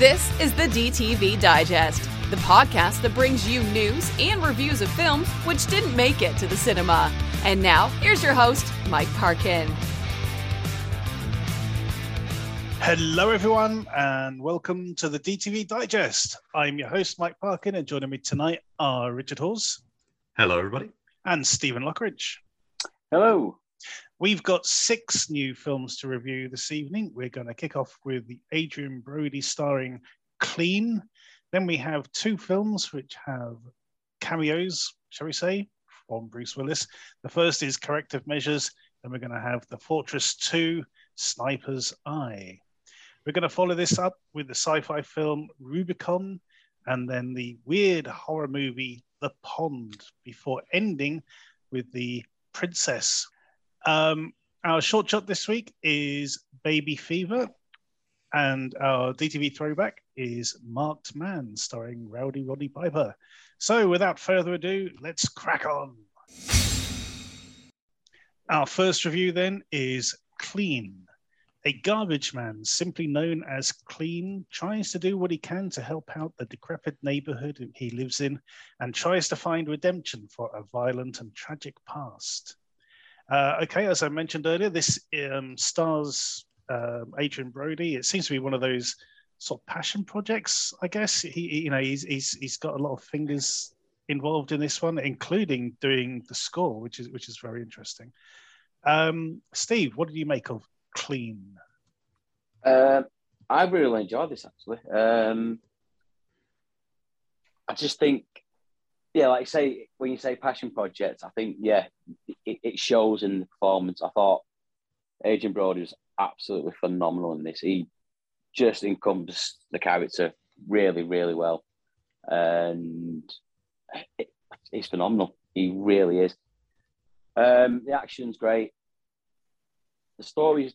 This is the DTV Digest, the podcast that brings you news and reviews of films which didn't make it to the cinema. And now, here's your host, Mike Parkin. Hello, everyone, and welcome to the DTV Digest. I'm your host, Mike Parkin, and joining me tonight are Richard Hawes. Hello, everybody. And Stephen Lockridge. Hello. We've got six new films to review this evening. We're going to kick off with the Adrien Brody starring Clean. Then we have two films which have cameos, shall we say, from Bruce Willis. The first is Corrective Measures. Then we're going to have The Fortress 2 Sniper's Eye. We're going to follow this up with the sci fi film Rubikon and then the weird horror movie The Pond before ending with The Princess. Um, our short shot this week is Baby Fever, and our DTV throwback is Marked Man, starring Rowdy Roddy Piper. So, without further ado, let's crack on. Our first review then is Clean. A garbage man, simply known as Clean, tries to do what he can to help out the decrepit neighborhood he lives in and tries to find redemption for a violent and tragic past. Uh, okay, as I mentioned earlier, this um, stars um, Adrien Brody. It seems to be one of those sort of passion projects, I guess. He, you know, he's, he's he's got a lot of fingers involved in this one, including doing the score, which is which is very interesting. Um, Steve, what did you make of Clean? Uh, I really enjoyed this actually. Um, I just think, yeah, like say when you say passion project, I think yeah, it, it shows in the performance. I thought Adrien Brody was absolutely phenomenal in this. He just encompassed the character really, really well, and it, he's phenomenal. He really is. Um, the action's great. The story's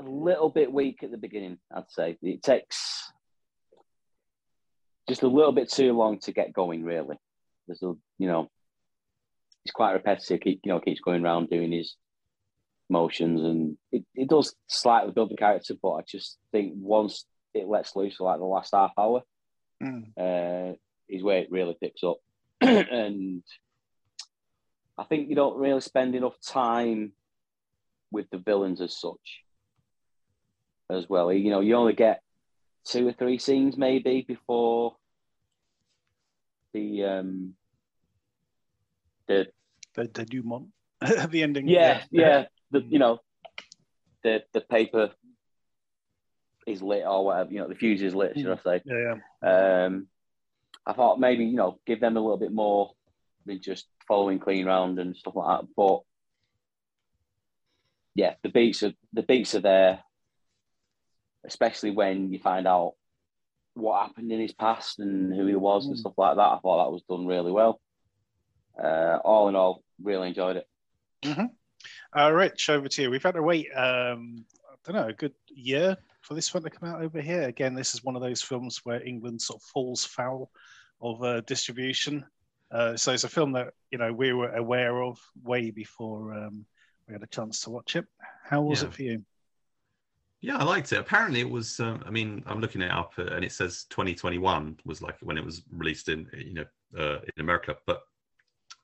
a little bit weak at the beginning, I'd say. It takes just a little bit too long to get going, really. A, you know, it's quite repetitive. Keep, you know, keeps going around doing his motions, and it, it does slightly build the character. But I just think once it lets loose for like the last half hour, mm. uh, is where it really picks up. and I think you don't really spend enough time with the villains as such as well. You know, you only get two or three scenes maybe before the um the the, the denouement the ending. Yeah, yeah. yeah. The you know the the paper is lit or whatever, you know, the fuse is lit, should I say. Yeah, yeah. Um I thought maybe, you know, give them a little bit more than just following clean round and stuff like that. But yeah, the beats are the beats are there, especially when you find out what happened in his past and who he was mm. and stuff like that. I thought that was done really well. Uh, all in all, really enjoyed it. Mm-hmm. Uh, Rich, over to you. We've had to wait, um, I don't know, a good year for this one to come out over here. Again, this is one of those films where England sort of falls foul of uh, distribution. Uh, so it's a film that you know we were aware of way before um, we had a chance to watch it. How was yeah. it for you? Yeah, I liked it. Apparently, it was. Um, I mean, I'm looking it up, uh, and it says 2021 was like when it was released in you know uh, in America. But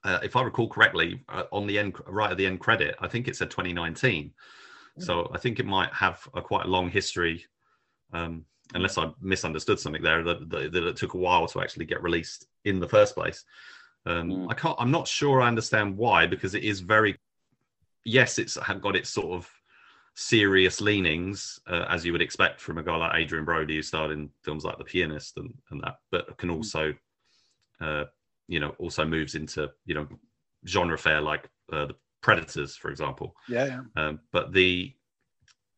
uh, if I recall correctly, uh, on the end, right at the end credit, I think it said 2019. Mm. So I think it might have a quite a long history, um, unless I misunderstood something there. That, that, that, it took a while to actually get released in the first place. Um, mm. I can't. I'm not sure I understand why because it is very yes, it's had got its sort of serious leanings, uh, as you would expect from a guy like Adrien Brody, who starred in films like The Pianist and, and that, but can hmm. also, uh, you know, also moves into you know genre fare like uh, The Predators, for example. Yeah. yeah. Um, but the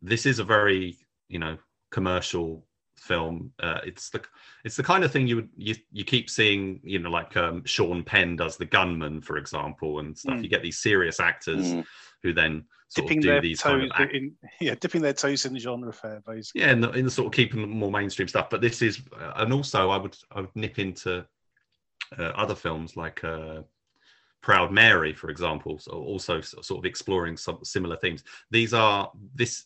this is a very you know commercial film. Uh, it's the it's the kind of thing you would you you keep seeing. You know, like um, Sean Penn does the Gunman, for example, and stuff. Mm. You get these serious actors mm. who then sort dipping their toes kind of in, yeah, dipping their toes in the genre fair, basically. Yeah, in the, in the sort of keeping more mainstream stuff. But this is, uh, and also I would I would nip into uh, other films like. Uh, Proud Mary, for example, so also sort of exploring some similar themes. These are this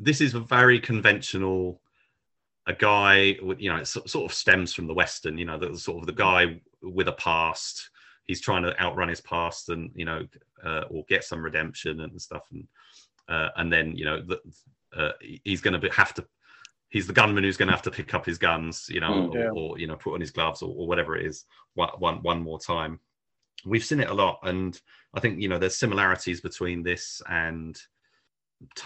this is a very conventional a guy you know it sort of stems from the western you know the sort of the guy with a past he's trying to outrun his past and you know uh, or get some redemption and stuff and uh, and then you know the, uh, he's going to have to he's the gunman who's going to have to pick up his guns you know Mm, yeah. or, or you know put on his gloves or, or whatever it is one, one one more time we've seen it a lot and i think you know there's similarities between this and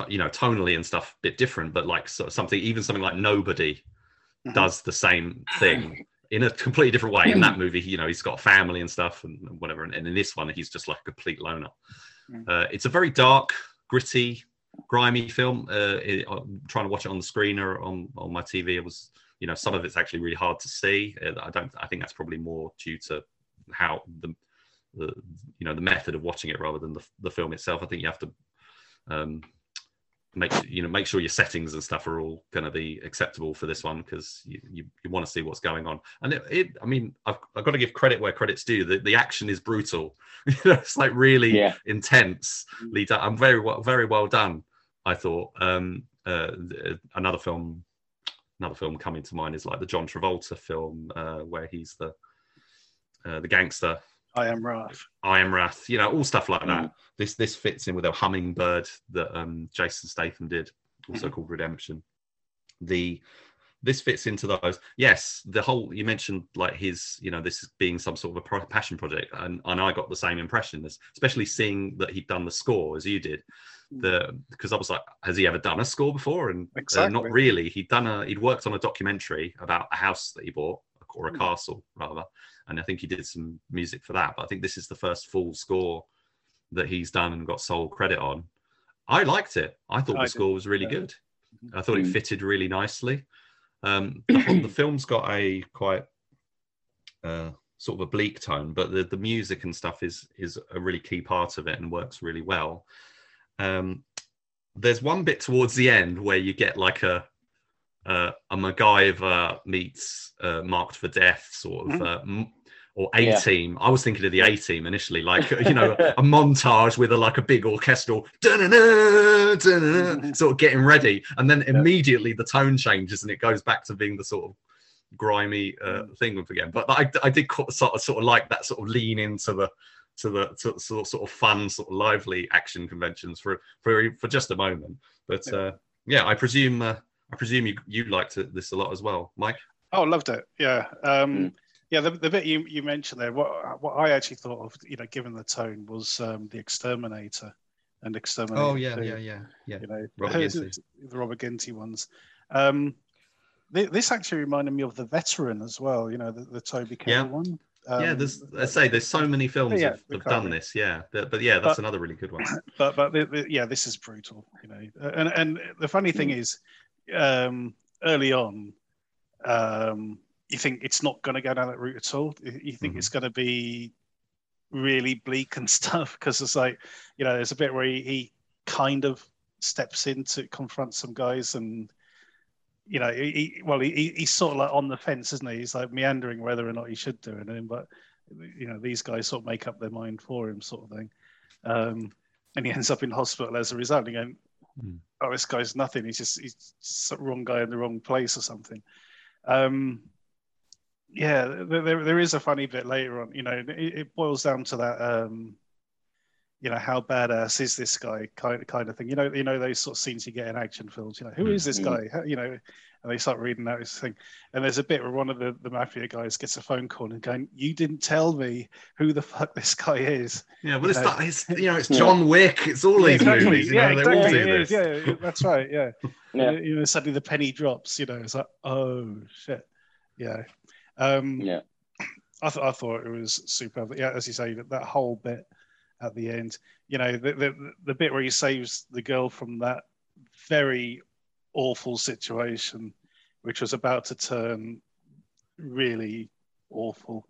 you know tonally and stuff a bit different but like so, something even something like nobody Mhm. does the same thing in a completely different way in that movie you know he's got a family and stuff and whatever and, and in this one he's just like a complete loner Mm. uh, it's a very dark gritty grimy film. Uh, it, trying to watch it on the screen or on on my tv it was you know some of it's actually really hard to see. Uh, i don't i think that's probably more due to how the the you know the method of watching it rather than the, the film itself. I think you have to um make you know make sure your settings and stuff are all going to be acceptable for this one because you, you, you want to see what's going on. And it, it i mean I've, I've got to give credit where credit's due. The, the action is brutal. You know it's like really Yeah. intense. Lead i'm very well very well done i thought. Um uh, another film another film coming to mind is like the john travolta film uh, where he's the uh, the gangster I am Wrath. I am Wrath, you know, all stuff like that. Mm. This this fits in with a hummingbird that um, Jason Statham did, also Mhm. called Redemption. The this fits into those. Yes, the whole you mentioned like his, you know, this being some sort of a pro- passion project, and and I got the same impression, as, especially seeing that he'd done the score as you did. The because I was like, has he ever done a score before? And uh, not really. He'd done a he'd worked on a documentary about a house that he bought or a Hmm. castle rather, and I think he did some music for that. But I think this is the first full score that he's done and got sole credit on. I liked it. I thought I the score was really yeah. good. I thought it Mm. fitted really nicely. Um, the film's got a quite uh, sort of a bleak tone, but the, the music and stuff is is a really key part of it and works really well. Um, there's one bit towards the end where you get like a uh, a MacGyver meets uh, Marked for Death sort of. Mhm. Uh, or A Yeah. team. I was thinking of the A team initially, like you know, a montage with a like a big orchestral "dun-dun-dun, dun-dun-dun," sort of getting ready, and then immediately the tone changes and it goes back to being the sort of grimy uh, thing again. But I, I did sort of sort of like that sort of lean into the to the to, sort sort of fun, sort of lively action conventions for for for just a moment. But Yeah. uh, yeah, I presume uh, I presume you you liked this a lot as well, Mike. Oh, loved it. Yeah. Um, Mm. Yeah, the, the bit you, you mentioned there, what what I actually thought of, you know, given the tone, was um, the Exterminator and Exterminator. Oh yeah, 2, yeah, yeah, yeah. You know, Robert Ginty. the Robert Ginty ones. Um, thi- this actually reminded me of the Veteran as well. You know, the, the Toby Kebbell Yeah. one. yeah, Um, there's I say there's so many films yeah, have, have done this. Yeah, but, but yeah, that's But- another really good one. but but the, the, yeah, this is brutal, you know. And and the funny thing is, um, early on, um, you think it's not going to go down that route at all. You think Mhm. it's going to be really bleak and stuff because it's like, you know, there's a bit where he, he kind of steps in to confront some guys and. You know, he, well, he, he- he's sort of like on the fence, isn't he? He's like meandering whether or not he should do anything, but you know, these guys sort of make up their mind for him, sort of thing. Um, and he ends up in hospital as a result. And Hmm. oh, this guy's nothing. He's just he's just wrong guy in the wrong place or something. Um, yeah, there, there, there is a funny bit later on. You know, it, it boils down to that. Um, you know, how badass is this guy? Kind of, kind of thing. You know, you know those sort of scenes you get in action films. You know, who is this Mhm. guy? How, you know, and they start reading out this thing. And there's a bit where one of the, the mafia guys gets a phone call and going, "You didn't tell me who the fuck this guy is." Yeah, but it's, know. not, it's you know it's John Wick. It's all these exactly. movies. Yeah, know, exactly. do it Yeah, that's right. Yeah. Yeah. You know, suddenly the penny drops. You know, it's like, oh shit. Yeah. Um, Yeah. I, th- I thought it was superb. Yeah, as you say, that, that whole bit at the end, you know, the, the the bit where he saves the girl from that very awful situation, which was about to turn really awful.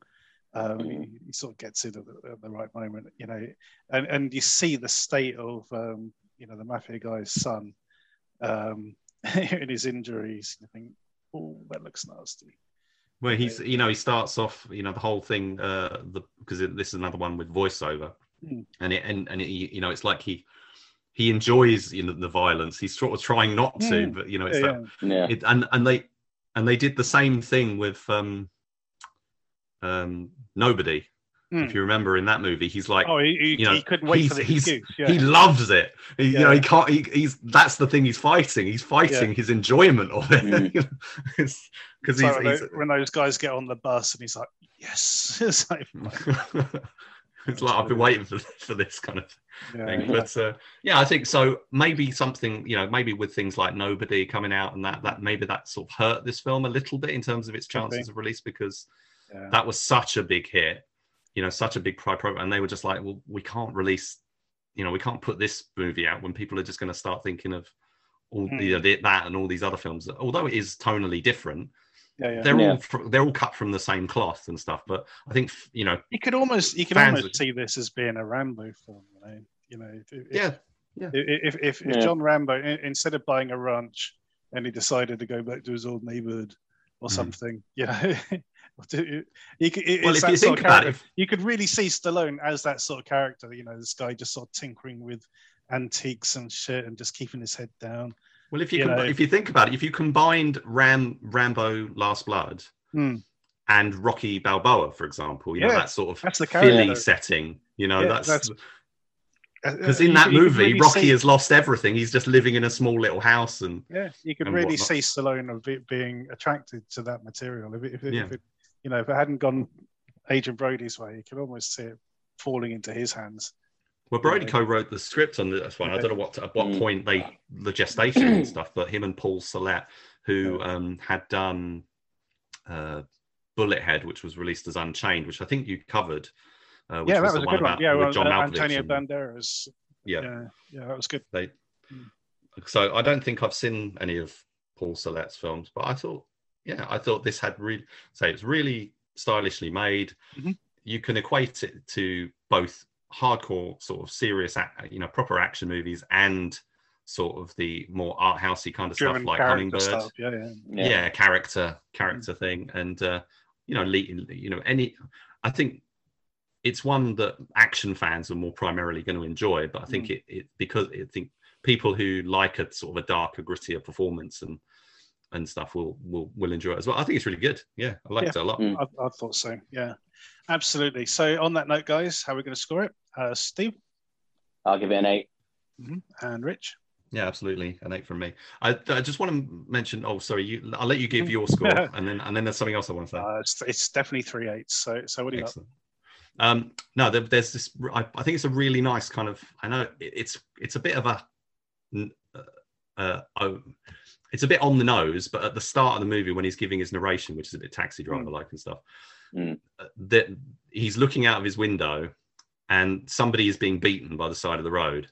Um, he, he sort of gets in at the, at the right moment, you know, and and you see the state of um, you know the mafia guy's son um, in his injuries. You think, oh, that looks nasty. Well, he's, you know, he starts off, you know, the whole thing, uh, the because this is another one with voiceover, Mm. and it, and and it, you know, it's like he he enjoys you know the violence. He's sort of trying not to, Mm. but you know, it's Yeah, that yeah. Yeah. it, and and they and they did the same thing with um, um, Nobody. Hmm. If you remember in that movie, he's like, Oh, he, he, you know, he couldn't wait for the he's- excuse. Yeah. he loves it. He, You know, he can't. He, he's that's the thing he's fighting. He's fighting his enjoyment of it Mm. because It's he's, when, he's when those guys get on the bus and he's like, yes. it's like, it's like I've been waiting for for this kind of thing. yeah. But uh, yeah, I think so. Maybe something, you know, maybe with things like Nobody coming out and that that maybe that sort of hurt this film a little bit in terms of its chances of release because Yeah. that was such a big hit, you know, such a big pride program, and they were just like, well, we can't release, you know, we can't put this movie out when people are just going to start thinking of all Hmm. the, that and all these other films. Although it is tonally different, yeah, yeah. they're Yeah. all fr- they're all cut from the same cloth and stuff. But I think you know, You could almost you can almost would- see this as being a Rambo film, you know. You know, if, yeah, if, if, if, if Yeah. John Rambo i- instead of buying a ranch and he decided to go back to his old neighborhood or Mhm. something, you know, you, you could, it- well, if you think about it, if- you could really see Stallone as that sort of character. You know, this guy just sort of tinkering with antiques and shit and just keeping his head down. Well, if you, you combi- know. if you think about it, if you combined Ram Rambo Last Blood Hmm. and Rocky Balboa, for example, you know that sort of That's the Philly character. setting, you know, Yeah, that's that's- because Uh, in that you movie, really Rocky see- has lost everything. He's just living in a small little house, and Yeah, you could really whatnot. see Stallone of it being attracted to that material. If it, if it, Yeah. if it you know, if it hadn't gone Adrien Brody's way, you could almost see it falling into his hands. Well, Brody Yeah. co-wrote the script on this one. I don't know what at what Mm. point they the gestation and stuff, but him and Paul Solet, who Yeah. um, had done uh, Bullethead, which was released as Unchained, which I think you covered. Uh, yeah, that was the a good one. about- Yeah, with well, John uh, Malkovich Antonio and- Banderas. yeah. Yeah, yeah, that was good. they Mm. so i don't think i've seen any of paul Solet's films but i thought yeah i thought this had really say it's really stylishly made Mhm. you can equate it to both hardcore sort of serious you know proper action movies and sort of the more art housey kind of Driven stuff like character hummingbird. stuff. Yeah, yeah. yeah, character character thing. And uh you know le- you know any i think it's one that action fans are more primarily going to enjoy but i think it, it because i think people who like a sort of a darker grittier performance and and stuff will will will enjoy it as well i think it's really good yeah i liked it a lot Mm. I, I thought so. Yeah, absolutely. So on that note, guys, how are we going to score it? Uh, Steve I'll give it an eight. Mhm. and Rich. yeah absolutely an eight from me i, I just want to mention oh sorry you i'll let you give your score and then and then there's something else i want to say Uh, it's, it's definitely three eights. So, so what do you got? Excellent. Um, no, there, there's this. I, I think it's a really nice kind of. I know it, it's it's a bit of a Uh, uh, oh, it's a bit on the nose, but at the start of the movie, when he's giving his narration, which is a bit taxi driver like and stuff, Mm. uh, that he's looking out of his window, and somebody is being beaten by the side of the road,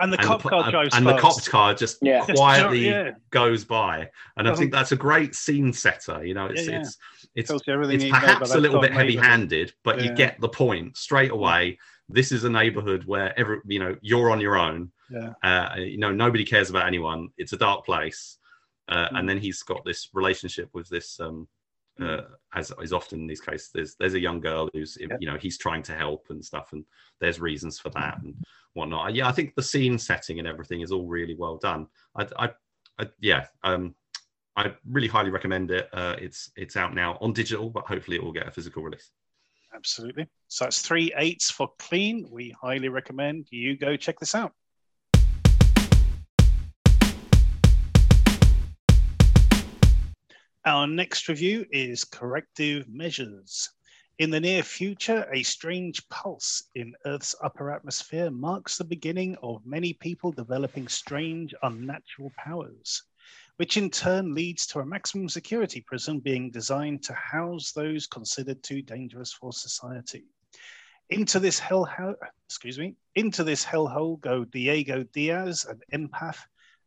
And the and cop the, car and- drives and the cop car just Yeah. Quietly yeah. goes by, and I think that's a great scene setter. You know, it's Yeah, it's it's Tells you everything it's know perhaps a little bit heavy-handed, but you get the point straight away. This is a neighborhood where every you know you're on your own. Yeah. uh, you know nobody cares about anyone. It's a dark place uh, and then he's got this relationship with this um uh, as is often in these cases there's there's a young girl who's you know he's trying to help and stuff and there's reasons for that and whatnot yeah i think the scene setting and everything is all really well done i i, I yeah um I really highly recommend it. Uh, it's it's out now on digital, but hopefully it will get a physical release. Absolutely. So that's three eights for clean. We highly recommend you go check this out. Our next review is Corrective Measures. In the near future, a strange pulse in Earth's upper atmosphere marks the beginning of many people developing strange, unnatural powers, which in turn leads to a maximum security prison being designed to house those considered too dangerous for society. Into this hell, excuse me, into this hellhole go Diego Diaz, an empath,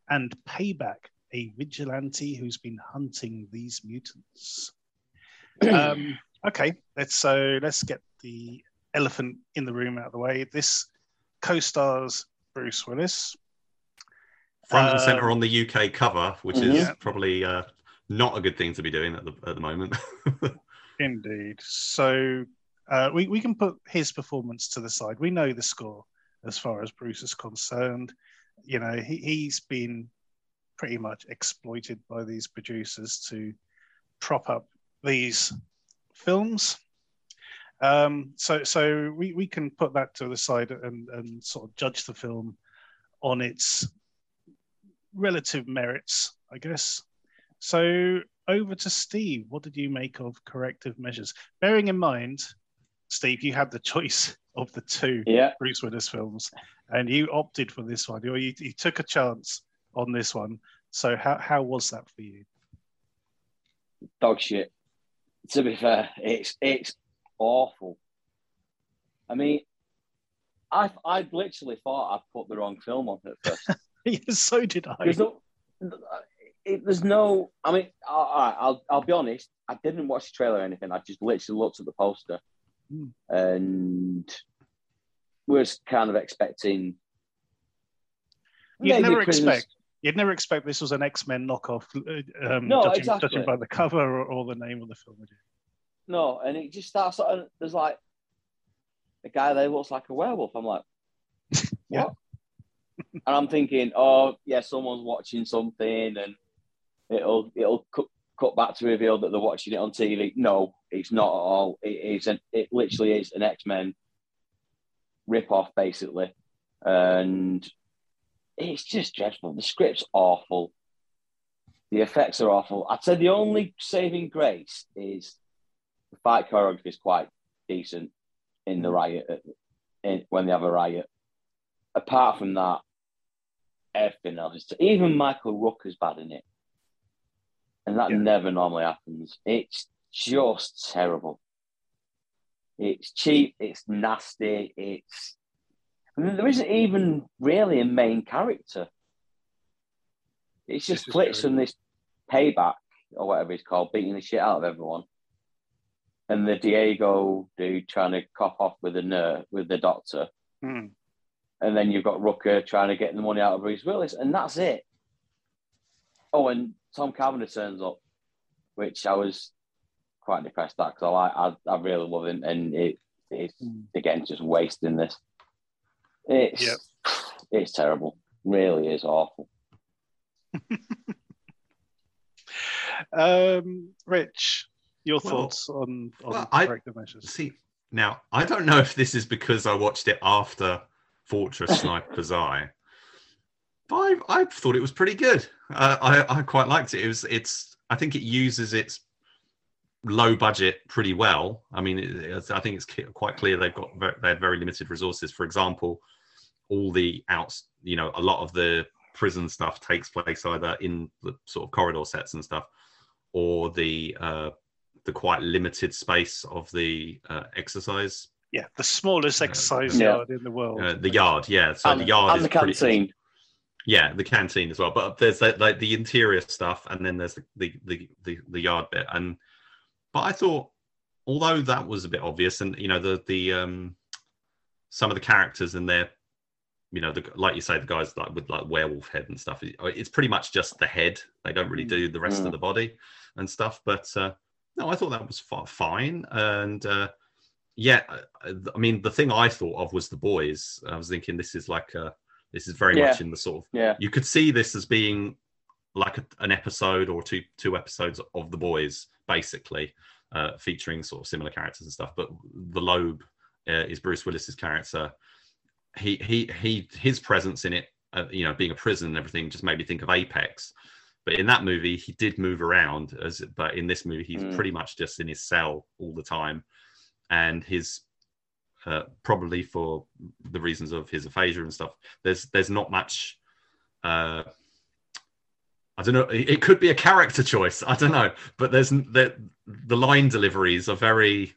and Payback, a vigilante who's been hunting these mutants. um, okay, let's so let's get the elephant in the room out of the way. This co-stars Bruce Willis. Front and Uh, center on the UK cover, which Mhm. is probably uh, not a good thing to be doing at the at the moment. Indeed. So uh, we, we can put his performance to the side. We know the score as far as Bruce is concerned. You know, he, he's been pretty much exploited by these producers to prop up these films. Um, so so we, we can put that to the side and, and sort of judge the film on its relative merits, I guess. So over to Steve. What did you make of corrective measures? Bearing in mind, Steve, you had the choice of the two Yeah. Bruce Willis films, and you opted for this one, or you, you took a chance on this one. So how how was that for you? dog shit. To be fair, it's it's awful. I mean, I I literally thought I put the wrong film on at first. so did I. There's no, it, there's no. I mean, I, I- I'll I'll be honest. I didn't watch the trailer or anything. I just literally looked at the poster, Hmm. and was kind of expecting. You'd never Christmas- expect you'd never expect this was an X Men knockoff. uh, Um, No, judging, exactly. judging by the cover or, or the name of the film. No, and it just starts. And there's like a guy there looks like a werewolf. I'm like, Yeah. and I'm thinking, oh yeah, someone's watching something, and it'll it'll cut, cut back to reveal that they're watching it on TV. No, it's not at all. It is an, it literally is an X Men rip off basically, and it's just dreadful. The script's awful. The effects are awful. I'd say the only saving grace is the fight choreography is quite decent in the mm. riot in, when they have a riot. Apart from that, everything else is even Michael Rooker's bad in it, and that Yeah. never normally happens. It's just terrible. It's cheap. It's nasty. It's there isn't even really a main character. It's just Flitz and this payback or whatever he's called, beating the shit out of everyone. And the Diego dude trying to cop off with the nurse, with the doctor. Hmm. And then you've got Rooker trying to get the money out of Bruce Willis, and that's it. Oh, and Tom Cavanagh turns up, which I was quite depressed at because I, like- I I really love him, and it it's Mm. again just wasting this. It's Yep. it's terrible, really is awful. Um, Rich, your Well- thoughts on, on well, I- measures? See, now I don't know if this is because I watched it after Fortress Sniper's Eye, but I, I thought it was pretty good. Uh, I, I quite liked it. It was, it's, I think it uses its low budget pretty well. I mean, it, it's- I think it's quite clear they've got very, they had very limited resources. For example, all the outs, you know, a lot of the prison stuff takes place either in the sort of corridor sets and stuff, or the uh, the quite limited space of the uh, exercise Yeah, the smallest Uh, exercise Yeah. yard in the world. uh, the yard yeah so and, the yard and is the pretty canteen. yeah the canteen as well but there's like, like the interior stuff and then there's the, the the the the yard bit and but i thought although that was a bit obvious and you know the the um some of the characters and their you know the like you say the guys like with like werewolf head and stuff it's pretty much just the head they don't really Mm. do the rest Mm. of the body and stuff but uh no i thought that was fi- fine and uh yeah I, mean the thing i thought of was the boys i was thinking this is like uh this is very Yeah. much in the sort of Yeah, you could see this as being like a, an episode or two two episodes of the boys basically uh, featuring sort of similar characters and stuff but the lobe uh, is bruce willis's character he he he his presence in it uh, you know being a prison and everything just made me think of apex but in that movie he did move around as but in this movie he's Mm. pretty much just in his cell all the time and his uh, probably for the reasons of his aphasia and stuff there's there's not much uh I don't know. It it could be a character choice. I don't know, but there's the the line deliveries are very.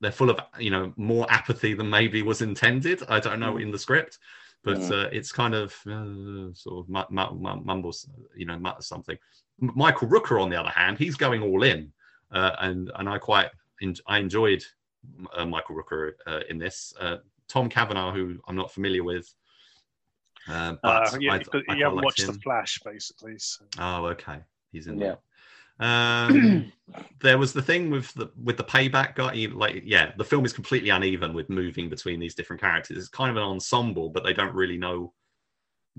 They're full of you know more apathy than maybe was intended. I don't know Mm. in the script, but uh, it's kind of uh, sort of mu- mu- mumbles, you know, mutters something. M- Michael Rooker, on the other hand, he's going all in, uh, and and I quite en- I enjoyed uh, Michael Rooker uh, in this. Uh, Tom Cavanagh, who I'm not familiar with, but yeah, I, I you haven't watched him. The Flash, basically. So. Oh, okay. He's in Yeah. There. Um, there was the thing with the with the payback guy. Like, yeah, the film is completely uneven with moving between these different characters. It's kind of an ensemble, but they don't really know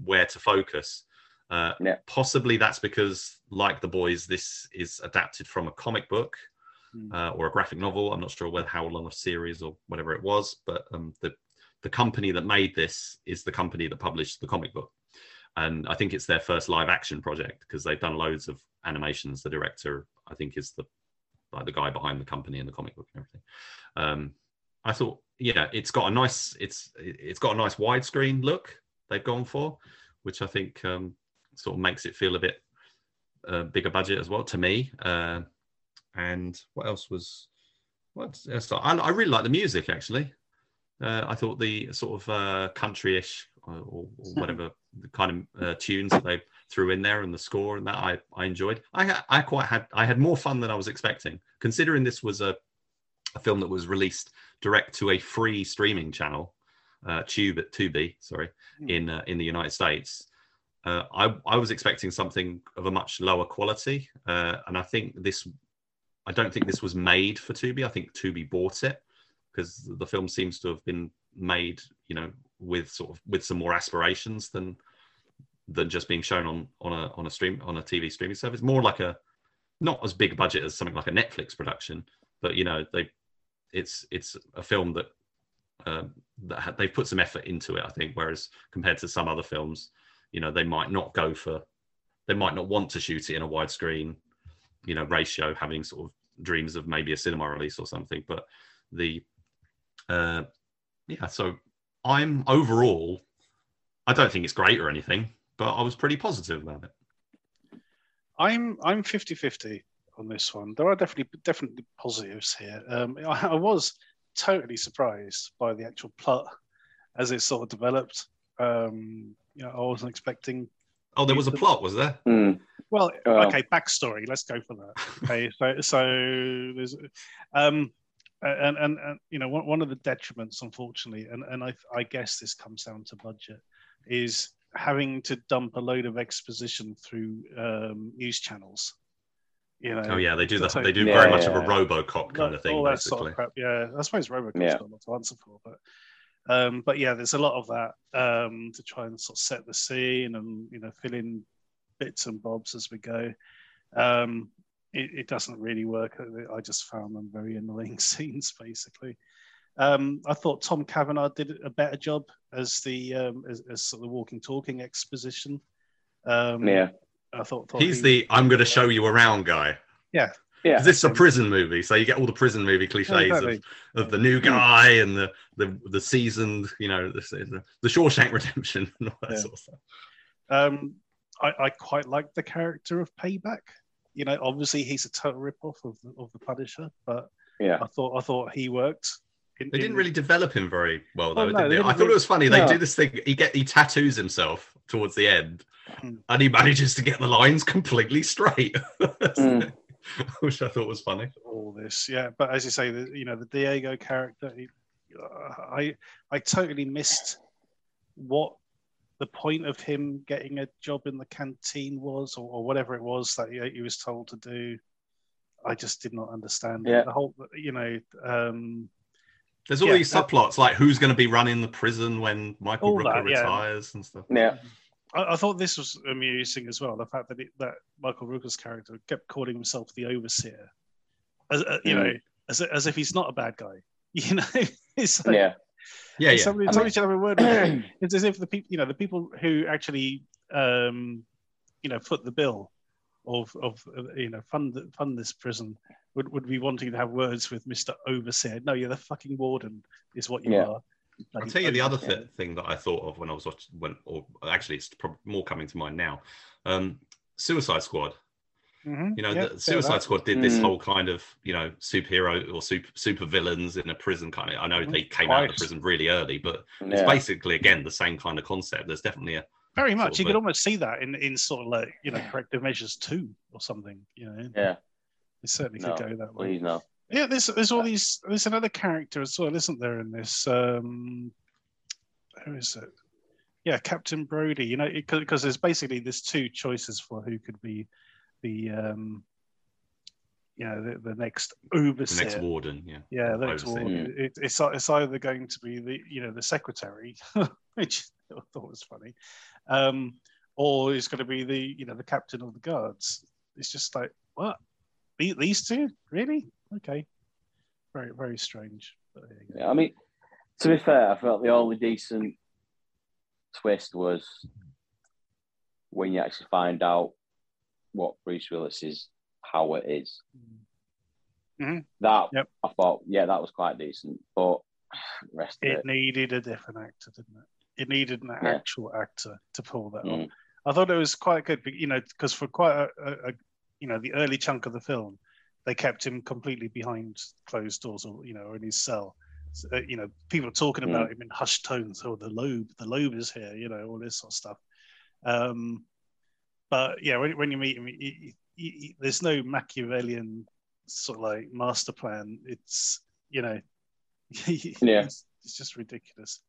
where to focus. Uh, Yeah. Possibly that's because, like the boys, this is adapted from a comic book Hmm. uh, or a graphic novel. I'm not sure whether how long a series or whatever it was, but um, the the company that made this is the company that published the comic book, and I think it's their first live action project because they've done loads of animations. The director, I think, is the like the guy behind the company and the comic book and everything. Um, I thought, yeah, it's got a nice, it's it's got a nice widescreen look they've gone for, which I think um, sort of makes it feel a bit uh, bigger budget as well to me. Uh, and what else was? What else? I, I really like the music actually. Uh, I thought the sort of uh, country-ish or, or whatever the kind of uh, tunes that they threw in there and the score and that I, I enjoyed. I I quite had I had more fun than I was expecting, considering this was a, a film that was released direct to a free streaming channel, uh, Tube at Tubi, sorry, Hmm. in uh, in the United States. Uh, I I was expecting something of a much lower quality, uh, and I think this. I don't think this was made for Tubi. I think Tubi bought it because the film seems to have been made, you know, with sort of with some more aspirations than than just being shown on on a on a stream on a TV streaming service. More like a not as big budget as something like a Netflix production, but you know they it's it's a film that um, that ha- they've put some effort into it. I think, whereas compared to some other films, you know, they might not go for they might not want to shoot it in a widescreen, you know, ratio, having sort of dreams of maybe a cinema release or something. But the uh, yeah, so I'm overall, I don't think it's great or anything, but I was pretty positive about it. I'm I'm 50-50 on this one. There are definitely definitely positives here. Um, I, I was totally surprised by the actual plot as it sort of developed. Um, you know, I wasn't expecting. Oh, there was a plot, was there? Mm. Well, Well- okay, backstory. Let's go for that. Okay, so so there's, um, and and, and you know one, one of the detriments, unfortunately, and and I I guess this comes down to budget, is having to dump a load of exposition through um, news channels. You know, Oh yeah, they do that. So- They do Yeah, very much of a. RoboCop kind of thing, all that basically. sort of crap. Yeah, I suppose Robocop's Yeah. got a lot to answer for, but um, but yeah, there's a lot of that um, to try and sort of set the scene and you know fill in bits and bobs as we go. Um, it, it doesn't really work. I just found them very annoying scenes, basically. Um, I thought Tom Cavanagh did a better job as the um, as, as sort of the walking talking exposition. Um, Yeah. I thought, thought He's he- the I'm going to show you around guy. Yeah, yeah. This is a prison movie, so you get all the prison movie cliches exactly. of, of the new guy and the the, the seasoned, you know, the, the, the Shawshank Redemption and all that Yeah. sort of stuff. Um, I, I quite like the character of Payback. You know, obviously he's a total ripoff of the, of the Punisher, but Yeah. I thought I thought he worked. In, They didn't in- really develop him very well, though. Oh, no, did they they? I didn't thought it was funny. They No. do this thing. He get he tattoos himself towards the end, Hmm. and he manages to get the lines completely straight, Mm. which I thought was funny. all this. Yeah, but as you say, the, you know, the Diego character, he, I I totally missed what the point of him getting a job in the canteen was, or, or whatever it was that he, he was told to do. I just did not understand. Yeah. the whole, you know. Um, There's all Yeah, these that- subplots like who's going to be running the prison when Michael All Rooker that, yeah. retires and stuff. Yeah. I, I thought this was amusing as well. The fact that it, that Michael Rooker's character kept calling himself the overseer, as, uh, you Mm. know, as, as if he's not a bad guy. You know, it's like, Yeah. Yeah, yeah. somebody, I somebody mean- should have a word. With. It's as if the people, you know, the people who actually, um, you know, foot the bill of of uh, you know fund fund this prison would, would be wanting to have words with Mister Overseer. No, you're the fucking warden, is what you Yeah. are. I'll tell you the other Overseer. th- thing that I thought of when I was watching, when, or actually it's probably more coming to mind now. Um, Suicide Squad. Mhm, You know, yeah, the Suicide. Squad did this Mm. whole kind of, you know, superhero or super super villains in a prison kind of. I know Mhm. they came out of prison really early, but it's basically again the same kind of concept. There's definitely a Very sort much. of You could a- almost see that in, in sort of like, you know, corrective measures two or something, you know. Yeah. It certainly No, could go that way. Please no. Yeah, there's there's all these there's another character as well, isn't there, in this? Um who is it? Yeah, Captain Brody, you know, because there's basically there's two choices for who could be the um you know, the, the next the overseer. next warden. Yeah. Yeah, that's overseer. all. It, it's it's either going to be the you know the secretary, which I thought was funny, um, or it's going to be the you know the captain of the guards. It's just like what these two really okay, very very strange. Yeah, I mean, to be fair, I felt the only decent twist was when you actually find out what Bruce Willis's power is. Mm-hmm. That yep. I thought, yeah, that was quite decent, but rest it, it, needed a different actor, didn't it? It needed an yeah. actual actor to pull that mm. off. I thought it was quite good, you know, because for quite a, a, a, you know, the early chunk of the film, they kept him completely behind closed doors, or you know, or in his cell. So, uh, you know, people are talking about mm. him in hushed tones. Oh, the lobe, the lobe is here. You know, all this sort of stuff. Um, but yeah, when, when you meet him, he, he, he, there's no Machiavellian sort of like master plan. It's you know, yeah, it's, it's, just ridiculous.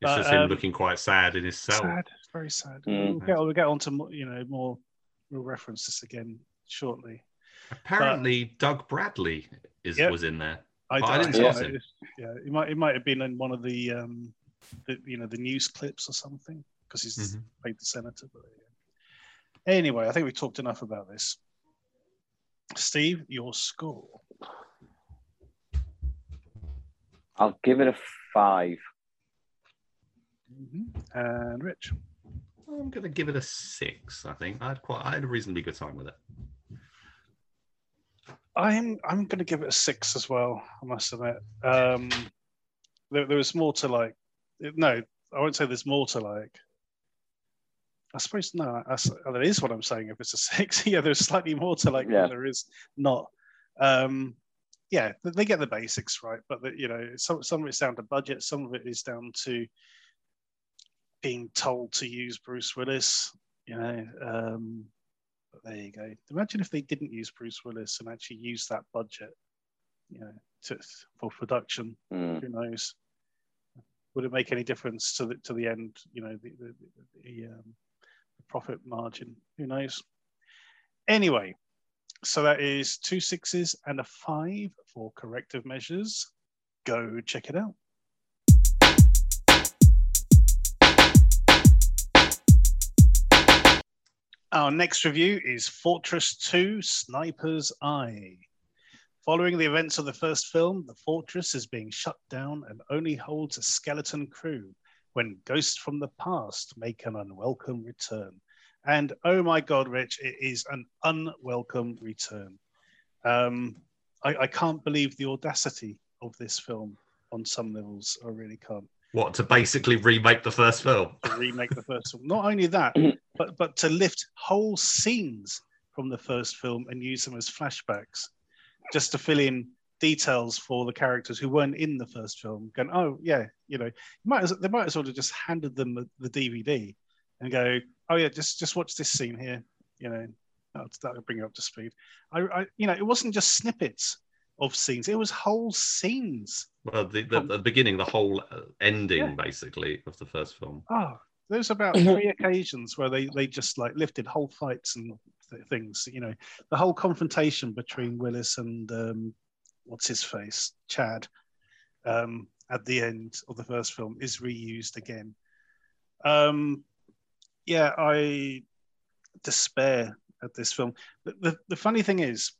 It's but, just him um, looking quite sad in his cell. Sad, very sad. Mm. We'll, get, we'll get on to more, you know more. We'll reference this again shortly. Apparently, but, Doug Bradley is yep. was in there. I, I didn't yeah. him. Yeah, it might it might have been in one of the um, the, you know the news clips or something because he's mm-hmm. played the senator. But, yeah. Anyway, I think we talked enough about this. Steve, your score. I'll give it a 5 mm-hmm. And Rich, I'm going to give it a six. I think I had quite, I had a reasonably good time with it. I'm I'm going to give it a six as well. I must admit, um, there, there was more to like. No, I won't say there's more to like. I suppose no, that is what I'm saying. If it's a six, yeah, there's slightly more to like yeah. there is not. Um, yeah, they get the basics right, but the, you know, some some of it's down to budget, some of it is down to being told to use Bruce Willis. You know, um, there you go. Imagine if they didn't use Bruce Willis and actually use that budget, you know, to, for production. Mm. Who knows? Would it make any difference to the to the end? You know, the the, the, um, the profit margin. Who knows? Anyway, so that is two sixes and a five for corrective measures. Go check it out. Our next review is Fortress 2 Sniper's Eye. Following the events of the first film, the fortress is being shut down and only holds a skeleton crew when ghosts from the past make an unwelcome return. And oh my God, Rich, it is an unwelcome return. Um, I, I can't believe the audacity of this film on some levels. I really can't. What to basically remake the first film? To remake the first film. Not only that, but but to lift whole scenes from the first film and use them as flashbacks, just to fill in details for the characters who weren't in the first film. Going, oh yeah, you know, might as, they might as well have just handed them the, the DVD and go, oh yeah, just just watch this scene here. You know, that would bring you up to speed. I, I, you know, it wasn't just snippets of scenes; it was whole scenes well, the, the, the beginning, the whole uh, ending, yeah. basically, of the first film. Oh, there's about three occasions where they, they just like lifted whole fights and th- things. You know, the whole confrontation between Willis and um, what's his face, Chad, um, at the end of the first film is reused again. Um, yeah, I despair at this film. The, the, the funny thing is,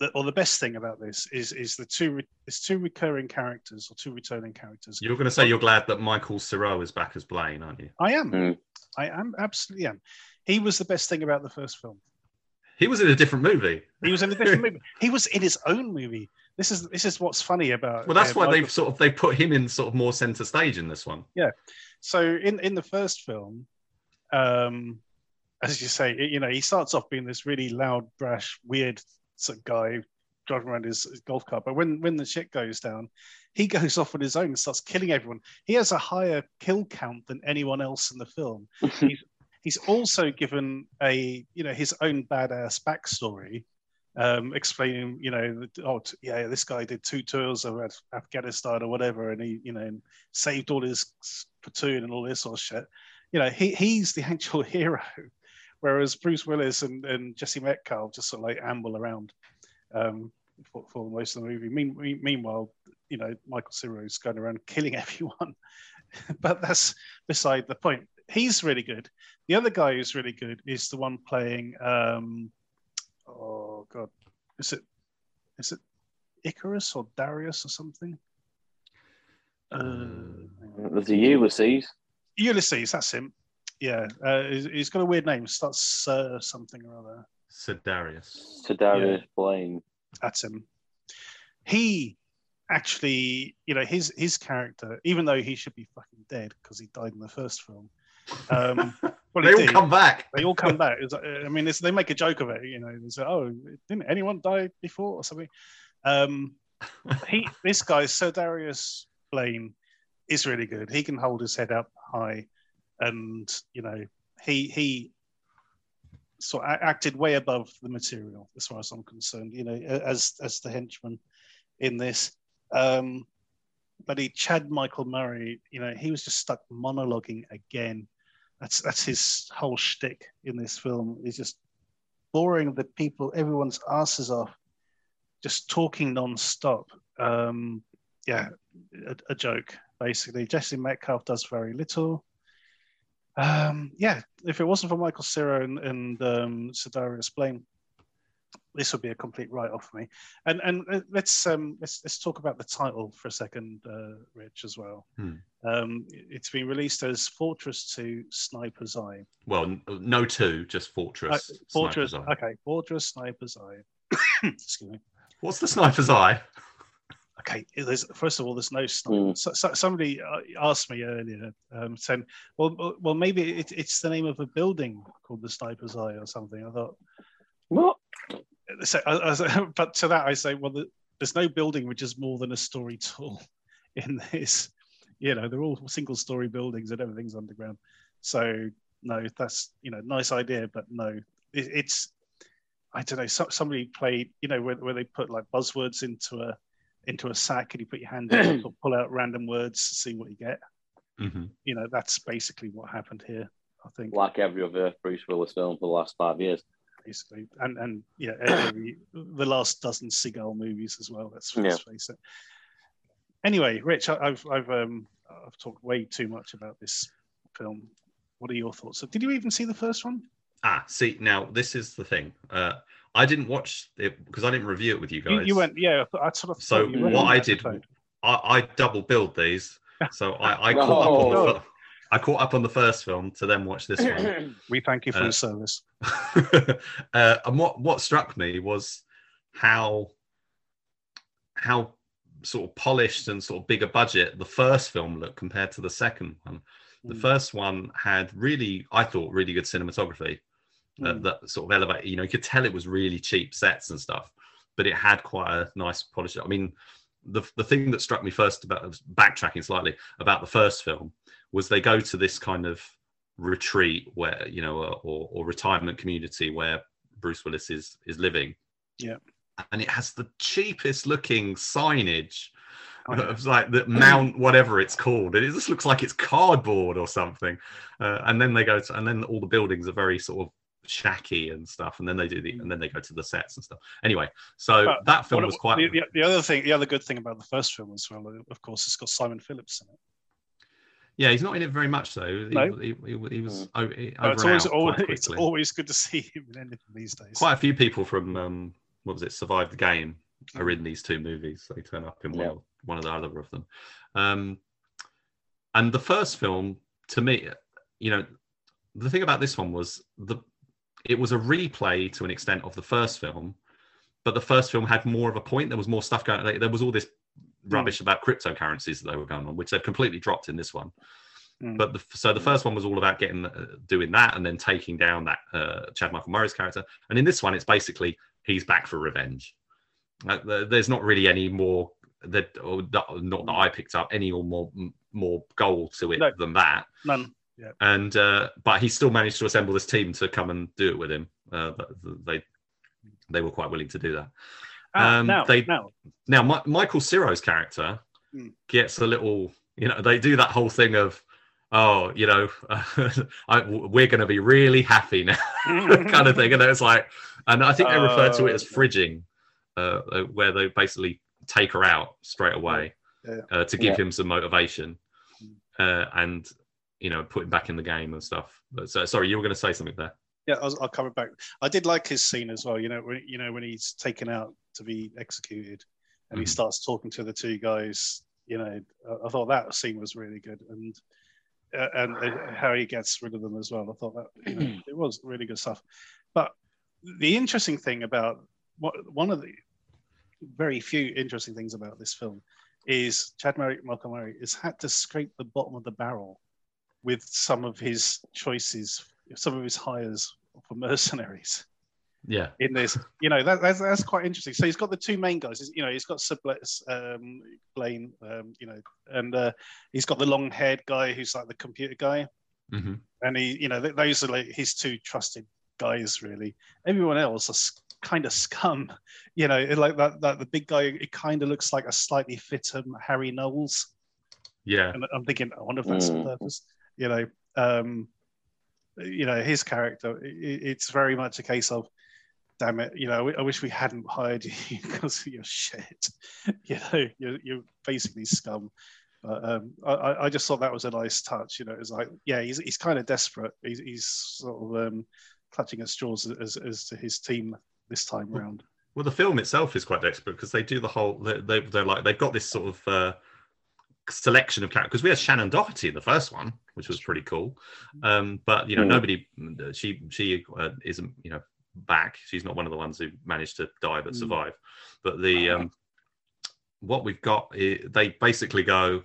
the, or the best thing about this is is the two it's two recurring characters or two returning characters. You're going to say you're glad that Michael Cera is back as Blaine, aren't you? I am. Mm. I am absolutely am. He was the best thing about the first film. He was in a different movie. He was in a different movie. He was in his own movie. This is this is what's funny about. Well, that's uh, why they've sort of they put him in sort of more center stage in this one. Yeah. So in in the first film, um, as you say, you know, he starts off being this really loud, brash, weird sort of guy driving around his, his, golf cart. But when when the shit goes down, he goes off on his own and starts killing everyone. He has a higher kill count than anyone else in the film. he's he's also given a you know his own badass backstory. Um, explaining, you know, oh, yeah, this guy did two tours of Afghanistan or whatever, and he, you know, saved all his platoon and all this sort of shit. You know, he, he's the actual hero whereas Bruce Willis and, and Jesse Metcalfe just sort of like amble around um, for, for, most of the movie. Mean, meanwhile, you know, Michael Cera is going around killing everyone, but that's beside the point. He's really good. The other guy who's really good is the one playing. Um, oh God, is it is it Icarus or Darius or something? Uh, There's a Ulysses. Ulysses, that's him. Yeah, uh, he's, he's got a weird name. Starts uh, something or other. Sedarius. Ser'Darius Blain. That's him. He actually, you know, his his character, even though he should be fucking dead because he died in the first film. Um, well, they all come back. They all come back. Like, I mean, it's, they make a joke of it. You know, they say, "Oh, didn't anyone die before or something?" Um, he, this guy, Sir Darius Blaine, is really good. He can hold his head up high, and you know, he he sort of acted way above the material as far as I'm concerned. You know, as as the henchman in this. Um, but he, Chad Michael Murray, you know, he was just stuck monologuing again. That's that's his whole shtick in this film. He's just boring the people, everyone's asses off, just talking non-stop. Um, yeah, a, a joke basically. Jesse Metcalfe does very little. Um, yeah, if it wasn't for Michael Sirow and, and um, Ser'Darius Blain, this would be a complete write-off for me. And and uh, let's um, let's let's talk about the title for a second, uh, Rich, as well. Hmm. Um, it's been released as Fortress 2 Sniper's Eye. Well, no two, just Fortress. Uh, Fortress, Eye. okay, Fortress Sniper's Eye. Excuse me. What's the sniper's eye? Okay, there's, first of all, there's no sniper. Mm. So, so, somebody uh, asked me earlier, um, saying, "Well, well, well maybe it, it's the name of a building called the Sniper's Eye or something." I thought, What? So, I, I but to that I say, well, the, there's no building which is more than a story tall in this. You know, they're all single-story buildings and everything's underground. So no, that's you know, nice idea, but no, it, it's I don't know. So, somebody played, you know, where, where they put like buzzwords into a into a sack and you put your hand in, pull- pull out random words, to see what you get. Mhm. You know, that's basically what happened here. I think Like every other Bruce Willis film for the last five years. Basically, and and yeah, every, the last dozen Seagal movies as well. Let's, let's face it. Anyway, Rich, I- I've I've um I've talked way too much about this film. What are your thoughts? Did you even see the first one? Ah, see, now this is the thing. Uh, I didn't watch it because I didn't review it with you You, guys. you went, yeah. I sort of. So thought you went what I did. I, I double billed these. So I, I caught up on the No. fir- I caught up on the first film to then watch this one. we thank you for Uh, your service. uh, and what what struck me was how how sort of polished and sort of bigger budget the first film looked compared to the second one. The Mm. first one had really, I thought, really good cinematography uh, Mm. that sort of elevate. You know, you could tell it was really cheap sets and stuff, but it had quite a nice polish. I mean, the the thing that struck me first about backtracking slightly about the first film was they go to this kind of retreat where you know or, or retirement community where Bruce Willis is is living. Yeah. and it has the cheapest looking signage Oh, yeah. of like the mount whatever it's called it just looks like it's cardboard or something uh, and then they go to and then all the buildings are very sort of shacky and stuff and then they do the and then they go to the sets and stuff anyway so But that film What- was quite the, the, the other thing. The other good thing about the first film as well, of course, it's got Simon Phillips in it. yeah he's not in it very much though he, No. he, he, he was o- over it's always, always it's always good to see him in anything these days. quite a few people from um what was it survive the game are Mm. in these two movies they turn up in one, Yeah. of, one of the other of them um and the first film to me you know the thing about this one was the it was a replay to an extent of the first film but the first film had more of a point there was more stuff going like, there was all this rubbish about cryptocurrencies that they were going on which they've completely dropped in this one Mm. but the, so the first one was all about getting uh, doing that and then taking down that uh, Chad Michael Murray's character. And in this one, it's basically he's back for revenge. Uh, there- there's not really any more that or not, not that I picked up any or more more goal to it No. than that. None. And uh, but he still managed to assemble this team to come and do it with him. Uh, they they were quite willing to do that. Ah, Um, now, they- now, Now, Mi- Michael Sirow's character Hmm. gets a little, you know, they do that whole thing of, oh, you know, I, we're going to be really happy now, kind of thing. And it's like, and I think they refer to it as Oh. fridging, uh, uh, where they basically take her out straight away Yeah. uh, to give Yeah. him some motivation. Hmm. Uh, and you know put him back in the game and stuff. But, so sorry, you were going to say something there. Yeah, I'll, I'll cover back. I did like his scene as well. You know, when, you know when he's taken out to be executed, and he Mhm. starts talking to the two guys. You know, I, I thought that scene was really good, and uh, and, and how he gets rid of them as well. I thought that you know, it was really good stuff. But the interesting thing about what one of the very few interesting things about this film is Chad Murray, Malcolm Murray, has had to scrape the bottom of the barrel with some of his choices, some of his hires for mercenaries Yeah, in this. You know, that, that's, that's quite interesting. So he's got the two main guys. He's- You know, he's got Sir Bless, um, Blain, um, you know, and uh, he's got the long-haired guy who's like the computer guy, hmm and he, you know, th- those are like his two trusted guys. Really, everyone else is kind of scum. You know, it- like that, that the big guy. It kind of looks like a slightly fitter Harry Knowles. yeah, And I'm thinking, I wonder if that's on Mm. purpose. You know, um, you know, his character. i it's very much a case of, damn it, you know, I wish we hadn't hired you because you're shit. You know, you're, you're basically scum. But um, I- I, just thought that was a nice touch. You know, it's like, yeah, he's, he's kind of desperate. He's, he's sort of um, clutching at straws as, as to his team this time round. Well, the film itself is quite desperate because they do the whole. They, they, they're like they've got this sort of uh, selection of characters. Because we had Shannen Doherty in the first one, which was pretty cool. Um, but you know, Mm. nobody. She she uh, isn't you know back. She's not one of the ones who managed to die but Mm. survive. But the um, what we've got, i they basically go,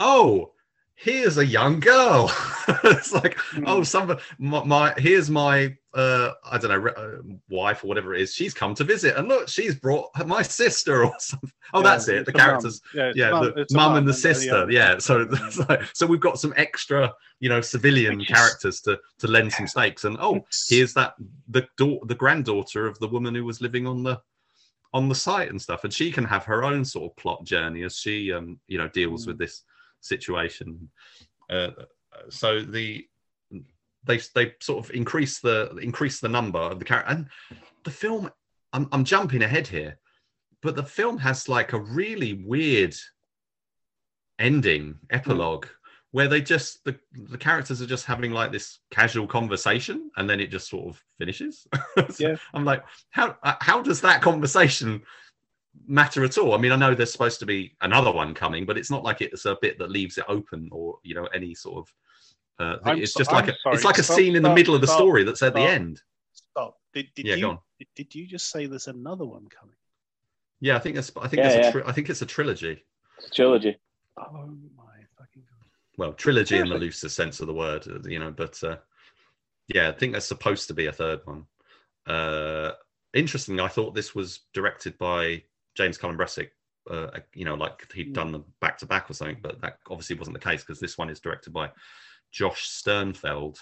oh. Here's a young girl. it's like, Mm. oh, some my, my here's my uh, I don't know re- uh, wife or whatever it is. She's come to visit, and look, she's brought my sister or something. Oh, Yeah, that's it. The characters, Yeah, yeah, mum- the mum and the sister, yeah. So, like- so we've got some extra, you know, civilian characters to to lend some stakes. And oh, here's that the da- the granddaughter of the woman who was living on the on the site and stuff, and she can have her own sort of plot journey as she um you know deals Mm. with this situation. Uh, so the they they sort of increase the increase the number of the character and the film. I'm I'm jumping ahead here, but the film has like a really weird ending epilogue where they just the, the characters are just having like this casual conversation and then it just sort of finishes So Yeah. i'm like how how does that conversation matter at all i mean i know there's supposed to be another one coming but it's not like it's a bit that leaves it open or you know any sort of uh, thing. I'm it's so- just like I'm a sorry. it's like a Stop, scene in the stop, middle of the stop, story that's at the end Stop. Did, did yeah you go on did, did you just say there's another one coming? yeah i think that's i think Yeah, there's a yeah. tri- i think it's a trilogy It's a trilogy. Oh my fucking god! well trilogy in the Perfect. loosest sense of the word uh, you know but uh, yeah i think there's supposed to be a third one uh interestingly i thought this was directed by james cullen bressack uh, you know like he'd Mm. done them back to back or something but that obviously wasn't the case because this one is directed by josh sternfeld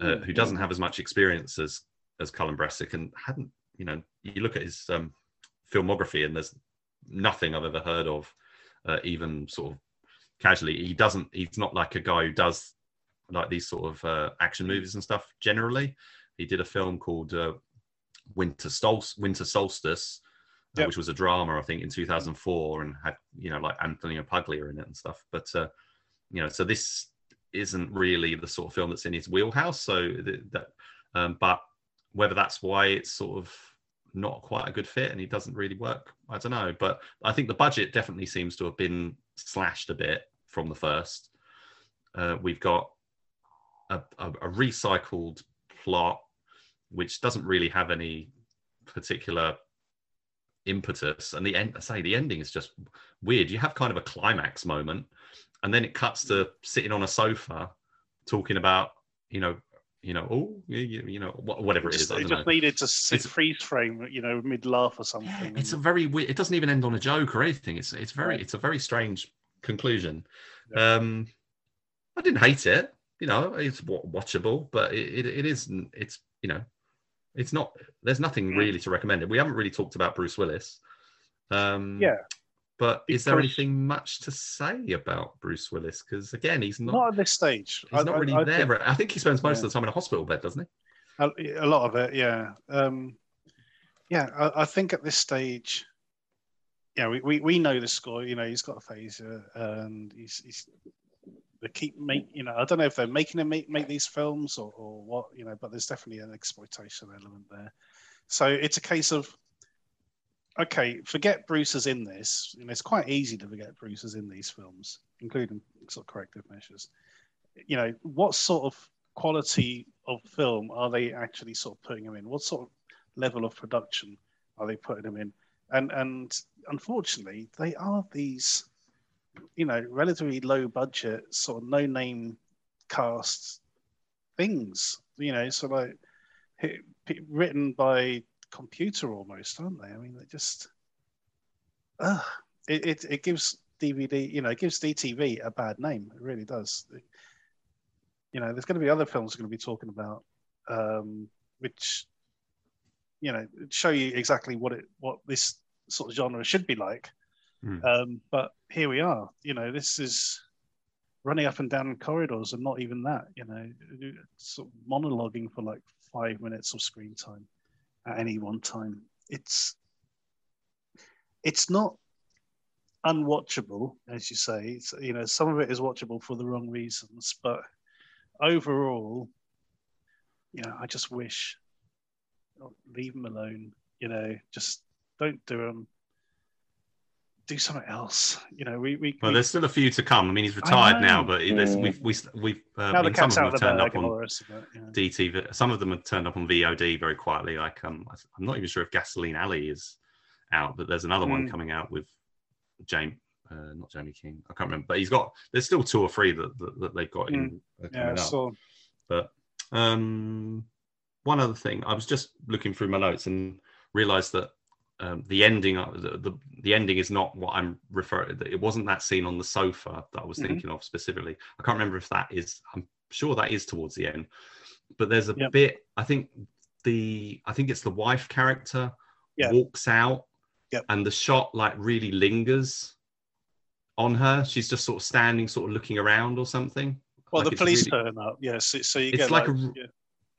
uh, Mm, who doesn't have as much experience as as cullen bressick and hadn't you know you look at his um filmography and there's nothing i've ever heard of uh, even sort of casually. He doesn't. He's not like a guy who does like these sort of uh, action movies and stuff. Generally, he did a film called uh, Winter Solstice, Winter Solstice, uh, Yep. which was a drama, I think, in 2004, and had you know like Anthony LaPaglia in it and stuff. But uh, you know, so this isn't really the sort of film that's in his wheelhouse. So th- that, um, but whether that's why it's sort of not quite a good fit and he doesn't really work, I don't know. But I think the budget definitely seems to have been slashed a bit from the first. Uh, we've got a, a, a recycled plot, which doesn't really have any particular impetus. And the end, I say, the ending is just weird. You have kind of a climax moment, and then it cuts to sitting on a sofa talking about, you know, you know, oh, you, you know, whatever it is. it just know. needed to sit freeze frame, you know, mid laugh or Yeah, something. it's a very weird. It doesn't even end on a joke or anything. It's it's very it's a very strange conclusion. Yeah. Um, I didn't hate it. You know, it's watchable, but it, it, it isn't. It's you know, it's not. There's nothing Mm. really to recommend it. We haven't really talked about Bruce Willis. Um, yeah, But is there anything much to say about Bruce Willis? Because again, he's not. not, at this stage. he's I- not I- really I there. think I think he spends most Yeah. of the time in a hospital bed, doesn't he? A, a lot of it, yeah. Um, yeah, I, I think at this stage, yeah, we, we, we know the score. You know, he's got a phaser, and he's, he's they keep make you know I don't know if they're making them make, make these films or, or what you know, but there's definitely an exploitation element there. So it's a case of okay, forget Bruce is in this. And it's quite easy to forget Bruce is in these films, including sort of corrective measures. You know, what sort of quality of film are they actually sort of putting him in? What sort of level of production are they putting him in? And and unfortunately, they are these, you know, relatively low budget, sort of no name cast things. You know, sort of like written by computer almost, aren't they? I mean, they just, uh, it, it, it gives DVD, you know, it gives DTV a bad name. It really does. You know, there's going to be other films we're going to be talking about, um, which, you know, show you exactly what it, what this sort of genre should be like. Mm. Um, but here we are. You know, this is running up and down corridors and not even that. You know, sort of monologuing for like five minutes of screen time at any one time. It's it's not unwatchable, as you say. It's, you know, some of it is watchable for the wrong reasons, but overall, you know, I just wish oh, leave them alone. You know, just don't do them. Do something else. You know, we we. Well, we, there's still a few to come. I mean, he's retired now, but there's, Mm. we've we, we've uh, I mean, some of them have the turned up on of it. Yeah. DTV. Some of them have turned up on VOD very quietly. Like um, I'm not even sure if Gasoline Alley is out, but there's another one Mm. coming out with James, uh, not Jaime King. I can't remember, but he's got. There's still two or three that that, that they've got in uh, Yeah, so But um, one other thing, I was just looking through my notes and realised that um, the ending, uh, the, the the ending is not what I'm referring. It wasn't that scene on the sofa that I was Mhm. thinking of specifically. I can't remember if that is. I'm sure that is towards the end, but there's a Yep. bit. I think the I think it's the wife character Yeah. walks out, Yep. and the shot like really lingers on her. She's just sort of standing, sort of looking around or something. well, Like the police really- turn up. Yes, so, so you It's get like like, a- yeah.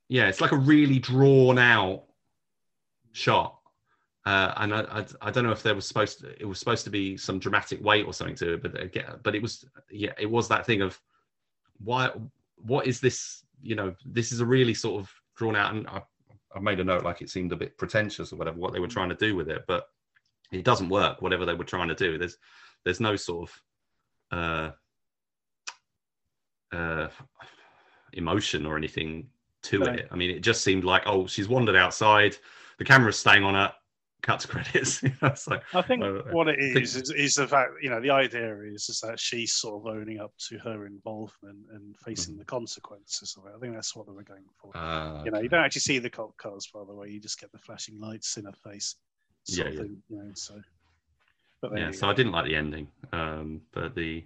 yeah, it's like a really drawn out shot. Uh, and I, I, I don't know if there was supposed to, it was supposed to be some dramatic weight or something to it, but again, but it was yeah, it was that thing of why what is this? You know, this is a really sort of drawn out, and I, I made a note like it seemed a bit pretentious or whatever what they were trying to do with it, but it doesn't work. Whatever they were trying to do, there's there's no sort of uh, uh, emotion or anything to No. it. I mean, it just seemed like, oh, she's wandered outside, the camera's staying on her, cut to credits. so I think Uh, what it is, think- is, is the fact you know the idea is is that she's sort of owning up to her involvement and facing the consequences of it. I think that's what they were going for. uh, you know, you don't actually see the cop cars by the way. You just get the flashing lights in her face. Yeah, yeah. Thing, you know, so. Yeah, so go. I didn't like the ending, um, but the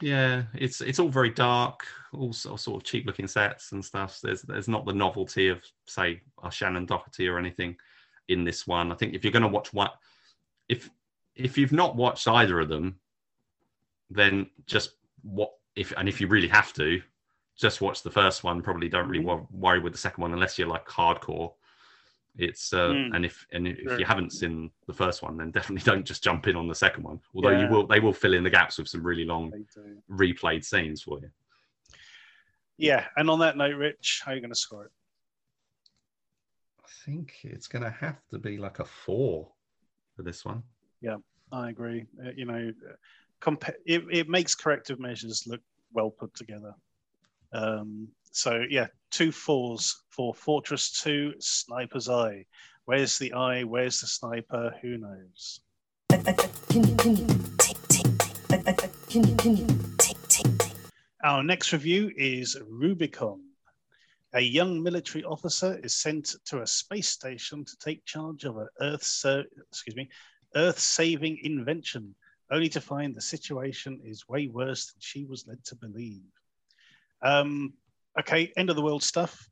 yeah, it's it's all very dark, all sort of, sort of cheap looking sets and stuff. There's there's not the novelty of say a Shannen Doherty or anything in this one. I think if you're going to watch one, if if you've not watched either of them, then just what if and if you really have to, just watch the first one. Probably don't really Mhm. worry with the second one unless you're like hardcore. It's uh, Mm. and if and if Sure. you haven't seen the first one, then definitely don't just jump in on the second one. Although you will, they will fill in the gaps with some really long replayed scenes for you. Yeah, and on that note, Rich, how are you going to score it? I think it's going to have to be like a four for this one. Yeah, I agree. Uh, you know, compa- it, it makes corrective measures look well put together. Um, so yeah, two fours for Fortress Two, Sniper's Eye. Where's the eye? Where's the sniper? Who knows? Our next review is Rubikon. A young military officer is sent to a space station to take charge of an Earth, ser- excuse me, Earth-saving invention, only to find the situation is way worse than she was led to believe. Um, okay, end of the world stuff.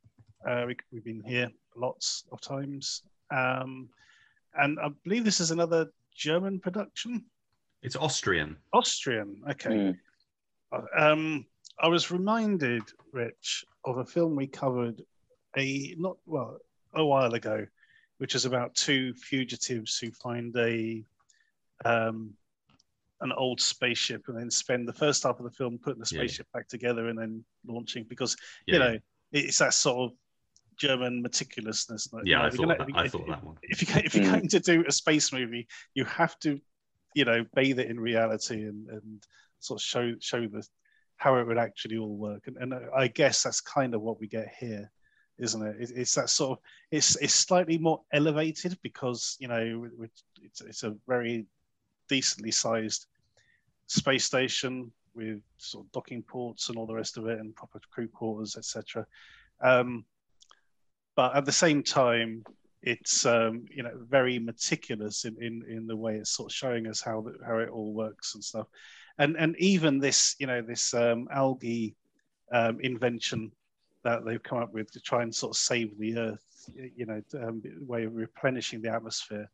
Uh, we, we've been here lots of times, um, and I believe this is another German production. It's Austrian. Austrian. Okay. Mm. Um, I was reminded, Rich, of a film we covered a not well a while ago, which is about two fugitives who find a um, an old spaceship and then spend the first half of the film putting the Yeah. spaceship back together and then launching because Yeah, you know it's that sort of German meticulousness. that, you yeah, know, I if thought you're that, gonna- I if- thought that one. if you if you're Mm. going to do a space movie, you have to, you know, bathe it in reality and, and sort of show show the how it would actually all work. And, and I guess that's kind of what we get here, isn't it? It- It's that sort of it's it's slightly more elevated because you know it's it's a very decently sized space station with sort of docking ports and all the rest of it and proper crew quarters, etc. Um, but at the same time, it's um, you know very meticulous in, in in the way it's sort of showing us how the, how it all works and stuff, and and even this you know this um, algae um, invention that they've come up with to try and sort of save the earth, you know, um, way of replenishing the atmosphere.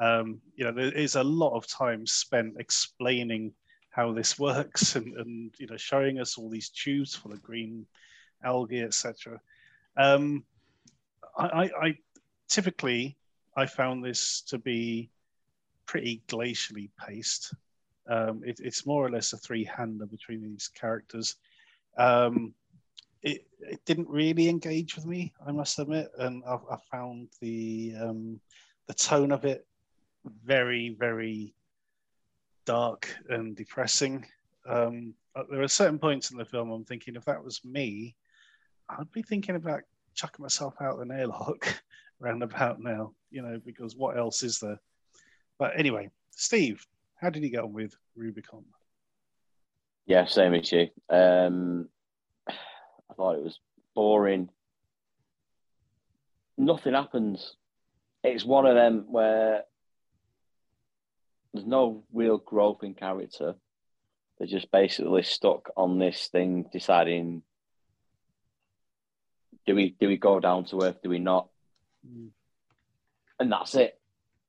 Um, you know, there is a lot of time spent explaining how this works and, and you know showing us all these tubes full of green algae, etc. Um, I, I, I typically I found this to be pretty glacially paced. Um, it, it's more or less a three-hander between these characters. Um, it, it didn't really engage with me, I must admit, and I, I found the um, the tone of it very, very dark and depressing. Um, there are certain points in the film I'm thinking if that was me, I'd be thinking about chucking myself out an airlock round about now, you know, because what else is there? But anyway, Steve, how did you get on with Rubikon? Yeah, same as you. Um, I thought it was boring. Nothing happens. It's one of them where there's no real growth in character. They're just basically stuck on this thing, deciding do we do we go down to earth? Do we not? And that's it.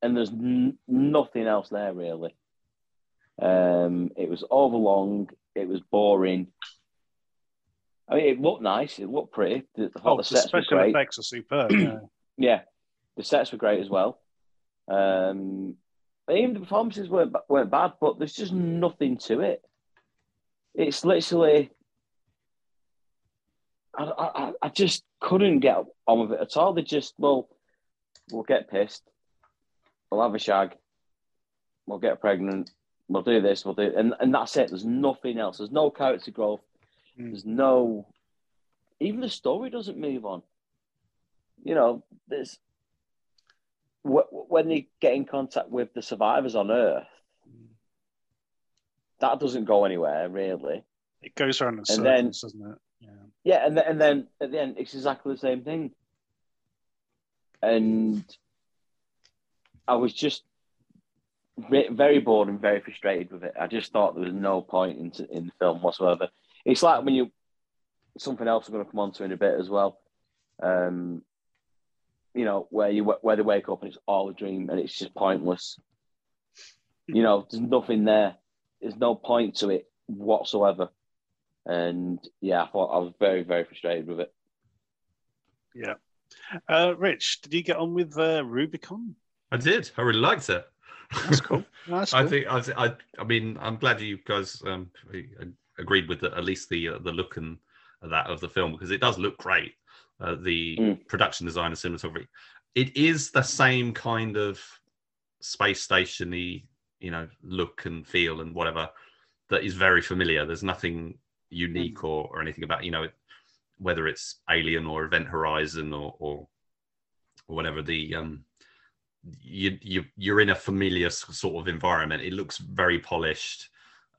And there's n- nothing else there really. Um, it was overlong. It was boring. I mean, it looked nice. It looked pretty. The, the, Oh, the the sets were great. effects are superb. yeah. Yeah, the sets were great as well. Um, even the performances weren't weren't bad, but there's just nothing to it. It's literally, I, I, I just couldn't get on with it at all. They just well, we'll get pissed, we'll have a shag, we'll get pregnant, we'll do this, we'll do, and and that's it. There's nothing else. There's no character growth. Mm. There's no, even the story doesn't move on. You know, there's wh- when they get in contact with the survivors on Earth, that doesn't go anywhere really. It goes around in And circles, then- doesn't it? Yeah. Yeah, and then, and then at the end, it's exactly the same thing. And I was just very bored and very frustrated with it. I just thought there was no point in, in the film whatsoever. It's like when you something else we're going to come on to in a bit as well. Um, you know, where you where they wake up and it's all a dream and it's just pointless. You know, there's nothing there. There's no point to it whatsoever. And yeah, I thought I was very, very frustrated with it. Yeah. Uh, Rich, did you get on with uh, Rubikon? I did. I really liked it. That's cool. That's I cool. think I, I, I mean, I'm glad you guys um, agreed with the, at least the uh, the look and that of the film because it does look great. Uh, the Mm. production design and cinematography. It is the same kind of space stationy, you know, look and feel and whatever that is very familiar. There's nothing unique or, or anything about you know whether it's Alien or Event Horizon or or, or whatever the um you you you're in a familiar sort of environment. It looks very polished,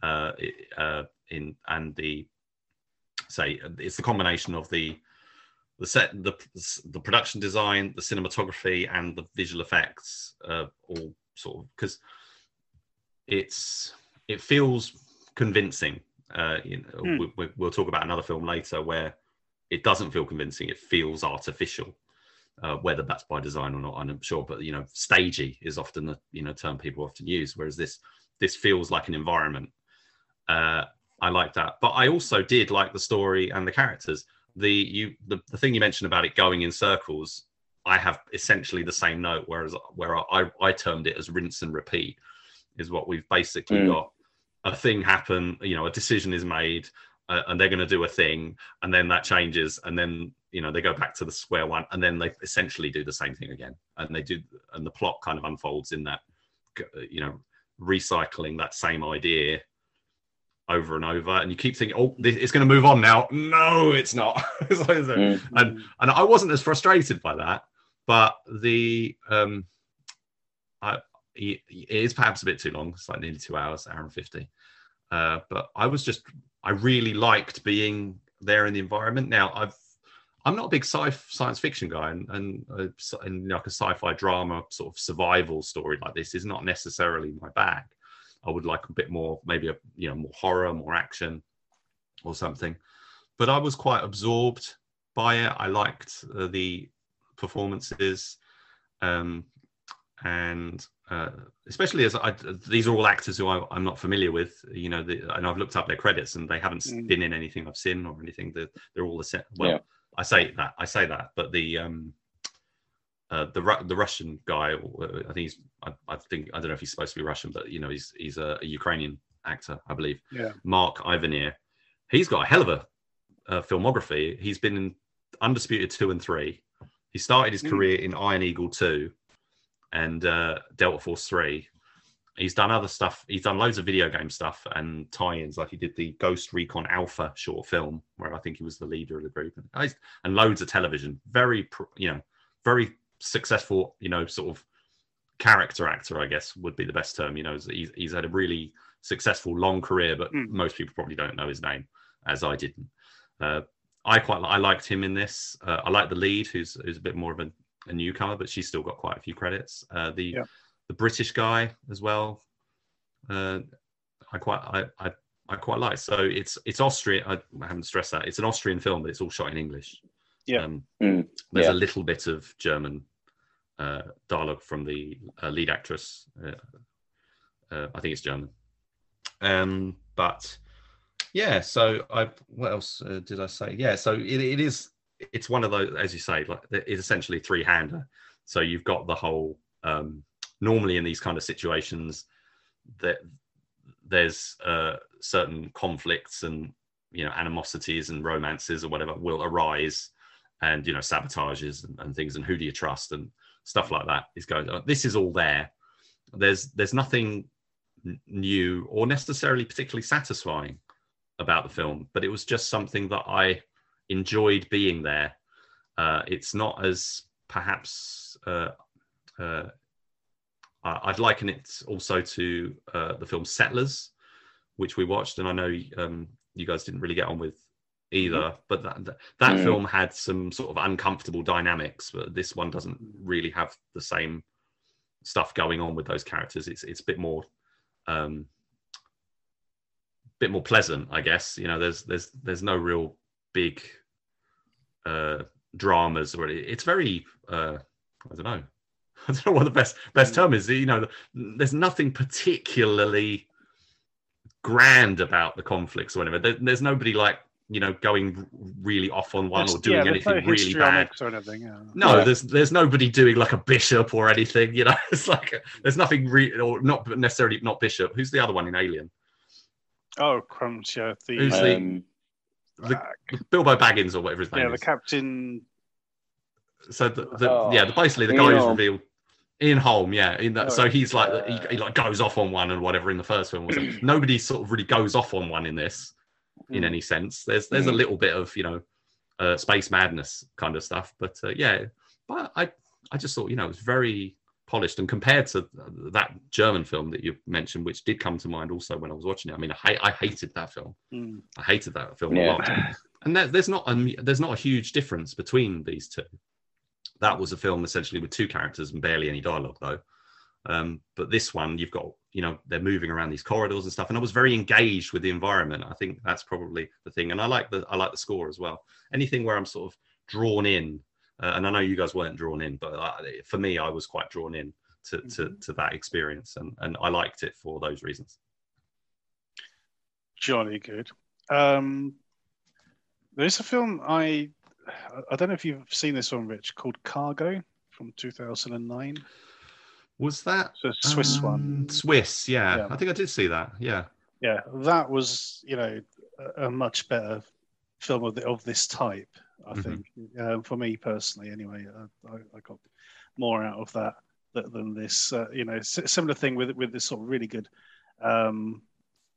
uh, uh, in and the say it's the combination of the the set the the production design, the cinematography, and the visual effects, uh, all sort of because it's it feels convincing. Uh, you know, Hmm. we, we'll talk about another film later where it doesn't feel convincing. It feels artificial uh, whether that's by design or not, I'm not sure. But you know, stagey is often the you know term people often use, whereas this this feels like an environment. Uh, I like that, but I also did like the story and the characters. The you the, the thing you mentioned about it going in circles, I have essentially the same note, whereas where I I termed it as rinse and repeat, is what we've basically Mm. got a thing happen, you know, a decision is made, uh, and they're going to do a thing, and then that changes, and then you know they go back to the square one, and then they essentially do the same thing again, and they do, and the plot kind of unfolds in that, you know, recycling that same idea over and over, and you keep thinking, "Oh, it's going to move on now." No, it's not. mm-hmm. And and I wasn't as frustrated by that, but the um, I it is perhaps a bit too long. It's like nearly two hours, hour and fifty. Uh, but I was just I really liked being there in the environment. Now I've I'm not a big sci science fiction guy, and and, uh, and like a sci-fi drama sort of survival story like this is not necessarily my bag. I would like a bit more, maybe a you know more horror, more action, or something. But I was quite absorbed by it. I liked uh, the performances, um, and uh, especially as I, these are all actors who I, am not familiar with. You know, the, and I've looked up their credits, and they haven't mm. been in anything I've seen or anything. They're, they're all the set. Well, yeah. I say that I say that, but the um, uh, the the Russian guy, uh, I think he's, I, I, think I don't know if he's supposed to be Russian, but you know he's he's a, a Ukrainian actor, I believe. Yeah. Mark Ivanir, he's got a hell of a, a filmography. He's been in Undisputed two and three. He started his mm. career in Iron Eagle two, and uh, Delta Force three. He's done other stuff. He's done loads of video game stuff and tie-ins, like he did the Ghost Recon Alpha short film, where I think he was the leader of the group, and, and loads of television. Very, you know, very successful, you know, sort of character actor, I guess would be the best term. You know, he's, he's had a really successful long career, but mm. most people probably don't know his name, as I didn't. Uh, I quite I liked him in this. Uh, I like the lead, who's who's a bit more of a, a newcomer, but she's still got quite a few credits. Uh, the yeah. The British guy as well. Uh, I quite I, I I quite like. So it's it's Austrian. I, I haven't stressed that it's an Austrian film, but it's all shot in English. Yeah. Um, mm. There's yeah. a little bit of German uh, dialogue from the uh, lead actress. Uh, uh, I think it's German. Um, but yeah, so I what else uh, did I say? Yeah, so it, it is it's one of those as you say, like it's essentially three hander. So you've got the whole. Um, normally in these kind of situations, that there's uh, certain conflicts and you know animosities and romances or whatever will arise and you know sabotages and, and, things and who do you trust and stuff like that is going on. This is all there. There's there's nothing new or necessarily particularly satisfying about the film, but it was just something that I enjoyed being there. Uh, it's not as perhaps uh, uh, I'd liken it also to uh, the film Settlers, which we watched, and I know um, you guys didn't really get on with either. Mm-hmm. But that that, mm. film had some sort of uncomfortable dynamics, but this one doesn't really have the same stuff going on with those characters. It's it's a bit more um bit more pleasant, I guess. You know, there's there's there's no real big uh dramas or it's very uh I don't know. I don't know what the best best mm. term is. You know, there's nothing particularly grand about the conflicts or whatever. There, there's nobody like you know going really off on one or doing yeah, anything no really bad or anything, yeah. no yeah. there's there's nobody doing like a bishop or anything you know it's like a, there's nothing real or not necessarily not bishop who's the other one in alien oh crumbs yeah the, who's the, um, the, the, bilbo baggins or whatever his name yeah the captain so the, the oh, yeah basically the guy who's revealed Ian Holm, yeah. In that, oh, so he's like uh, he, he, like goes off on one and whatever in the first film. Nobody sort of really goes off on one in this in mm. any sense. There's there's mm. a little bit of you know uh, space madness kind of stuff, but uh, yeah. But I I just thought you know it was very polished and compared to that German film that you mentioned, which did come to mind also when I was watching it. I mean, I, I hated that film. Mm. I hated that film yeah. a lot. And there, there's not a there's not a huge difference between these two. That was a film essentially with two characters and barely any dialogue, though. Um, but this one, you've got, you know, they're moving around these corridors and stuff, and I was very engaged with the environment. I think that's probably the thing, and I like the I like the score as well. Anything where I'm sort of drawn in, uh, and I know you guys weren't drawn in, but I, for me, I was quite drawn in to, to, mm-hmm. to that experience, and and I liked it for those reasons. Jolly good. Um, there's a film I I don't know if you've seen this one, Rich, called Cargo from 2009. Was that a Swiss um, one? Swiss, yeah. yeah. I think I did see that. Yeah. yeah, that was you know a, much better film of, the, of this type. I Mhm. think um, for me personally, anyway, I, I, got more out of that than this. Uh, you know, similar thing with with this sort of really good, um,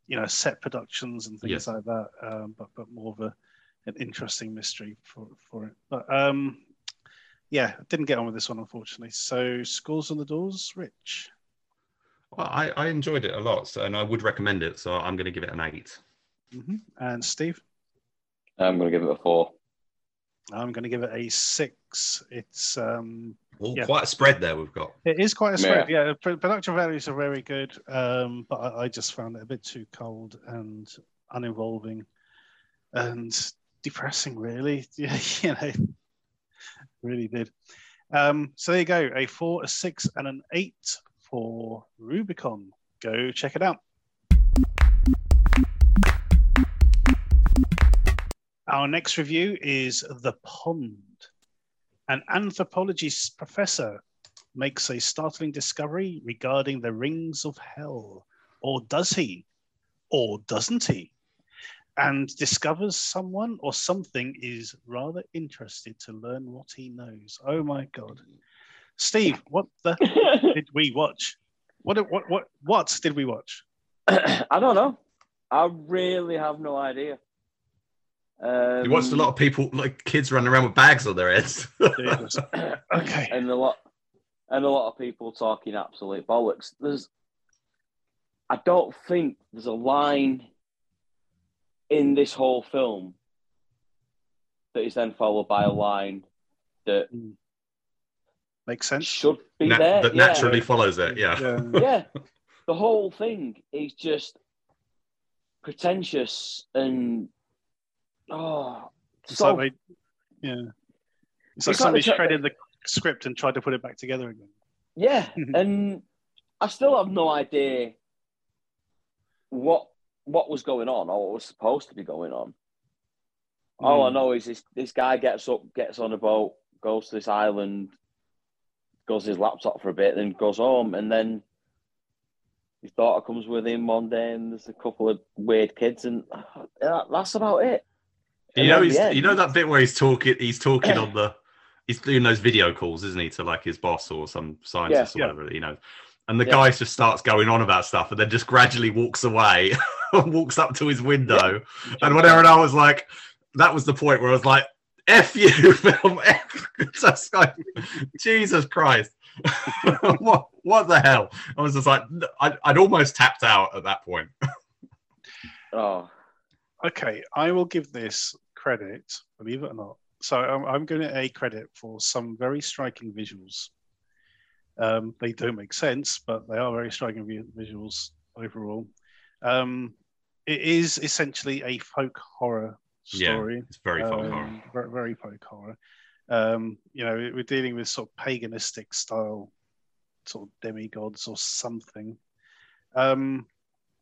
you know, set productions and things like that. Um, but but more of a an interesting mystery for for it. But um, yeah, didn't get on with this one unfortunately. So scores on the doors, Rich. Well, I, I enjoyed it a lot, so, and I would recommend it. So I'm going to give it an eight. hmm And Steve. I'm going to give it a four. I'm going to give it a six. It's um, Well, Yeah. quite a spread there we've got. it is quite a spread. Yeah, the production values are very good, um, but I, I just found it a bit too cold and uninvolving and depressing. Really, yeah, you know, really did. Um, so there you go, a four, a six, and an eight for Rubikon. Go check it out. Our next review is The Pond. An anthropology professor makes a startling discovery regarding the rings of hell. Or does he? Or doesn't he? And discovers someone or something is rather interested to learn what he knows. Oh my God. Steve, what the did we watch? What, what, what, what did we watch? I don't know. I really have no idea. Um, You watched a lot of people, like kids running around with bags on their heads. Okay. and a lot and a lot of people talking absolute bollocks. There's I don't think there's a line in this whole film that is then followed by a line that hmm. Makes sense. should be Na- there. that yeah. naturally follows it. Yeah. Yeah. yeah. The whole thing is just pretentious and oh It's so like they, yeah. It's like It's like somebody the- shredded the script and tried to put it back together again. Yeah, and I still have no idea what what was going on or what was supposed to be going on. All I Hmm. know is this this guy gets up, gets on a boat, goes to this island, goes to his laptop for a bit, then goes home, and then his daughter comes with him one day, and there's a couple of weird kids, and uh, that's about it. You And know, he's, you know that bit where he's talking. He's talking on the. He's doing those video calls, isn't he, to like his boss or some scientist Yeah. or whatever, you know. And the Yeah. guy just starts going on about stuff, and then just gradually walks away, and walks up to his window, and whatever. And I was like, that was the point where I was like, "F you, film, F." Just like, Jesus Christ, what what the hell? I was just like, I'd, I'd almost tapped out at that point. Oh, Okay, I will give this credit, believe it or not. So I'm, I'm going to a credit for some very striking visuals. Um, they don't make sense, but they are very striking visuals overall. Um, it is essentially a folk horror story. Yeah, story. It's very folk um, horror. Very, very folk horror. Um, you know, we're dealing with sort of paganistic style, sort of demigods or something. Um,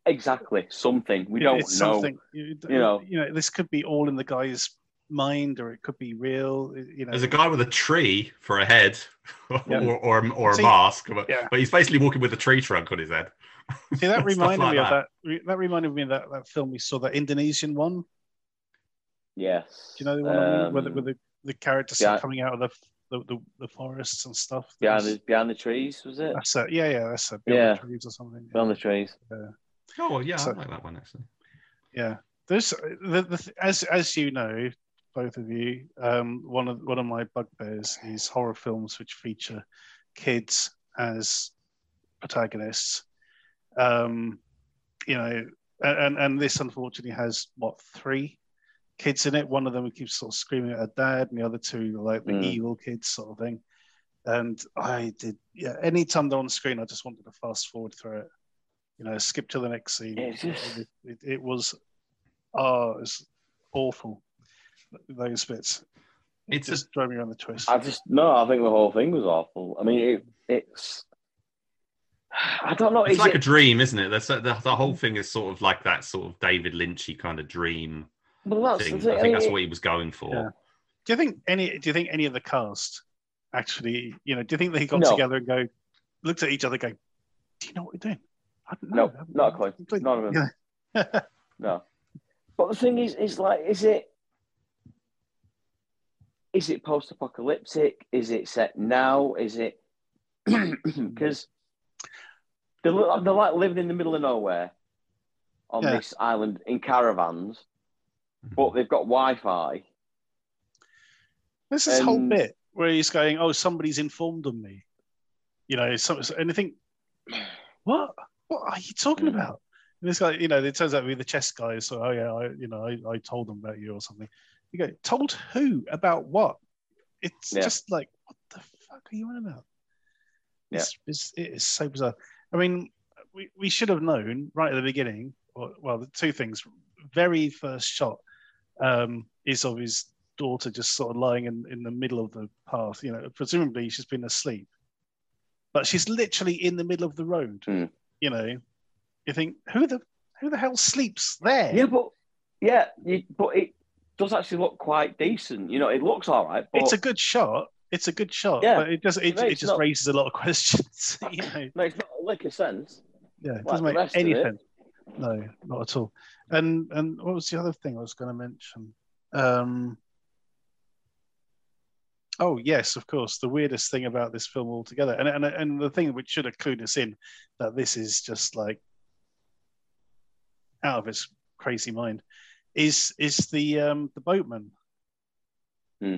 exactly. Something we don't know. something you, you know. you know this could be all in the guy's mind or it could be real you know There's a guy with a tree for a head, Yeah. or or, or a See- mask, but, yeah. but he's basically walking with a tree trunk on his head. see that reminded like me of that. that re- that reminded me of that, that film we saw that indonesian one Yes. do you know the one I mean? where, the, Um, where the, the characters yeah. coming out of the the, the, the forests and stuff behind the behind the trees was it? that's it yeah yeah that's it Yeah. the trees or something Behind the trees. Oh yeah, So- I like that one actually. yeah there's the, the as as you know both of you. Um one of one of my bugbears is horror films which feature kids as protagonists. Um you know and and this unfortunately has what three kids in it? One of them keeps sort of screaming at her dad and the other two are like the Mm. evil kids sort of thing. And i did yeah anytime they're on screen i just wanted to fast forward through it. You know skip to the next scene. It, it, it was oh it's awful those bits it It's a- just drove me around the twist I just no. I think the whole thing was awful. I mean, it, it's. I don't know. It's like it, a dream, isn't it? That's the, the whole thing is sort of like that sort of David Lynchy kind of dream well, that's thing. thing. I think that's what he was going for. Yeah. do you think any do you think any of the cast actually you know do you think they got No. together and go looked at each other and go do you know what we're doing I don't No, not a clue. None of them. yeah. no. But the thing is, is like, is it is it post-apocalyptic? Is it set now? Is it because they're, they're like living in the middle of nowhere on Yeah. this island in caravans, but they've got Wi-Fi. There's this whole And- bit where he's going, "Oh, somebody's informed on me," you know, some, and I think, "What? What are you talking Mm. about?" And this guy, you know, it turns out to be the chess guy. So, oh yeah, I, you know, I, I told them about you or something. You go, told who about what? It's Yeah. just like, what the fuck are you on about? Yeah. It's, it's, it is so bizarre. I mean, we, we should have known right at the beginning. Or, well, the two things. Very first shot um, is of his daughter just sort of lying in, in the middle of the path. You know, presumably she's been asleep, but she's literally in the middle of the road. Mm. You know, you think who the who the hell sleeps there? Yeah, but yeah, you, but it does actually look quite decent. You know, it looks all right. But it's a good shot. It's a good shot, Yeah. but it does it, it just not. raises a lot of questions. you know, makes not a lick of sense. yeah, it Like doesn't make any sense. No, not at all. And and what was the other thing I was going to mention? Um, oh yes, of course. The weirdest thing about this film altogether, and and and the thing which should have clued us in that this is just like out of its crazy mind, is is the um the boatman, Hmm.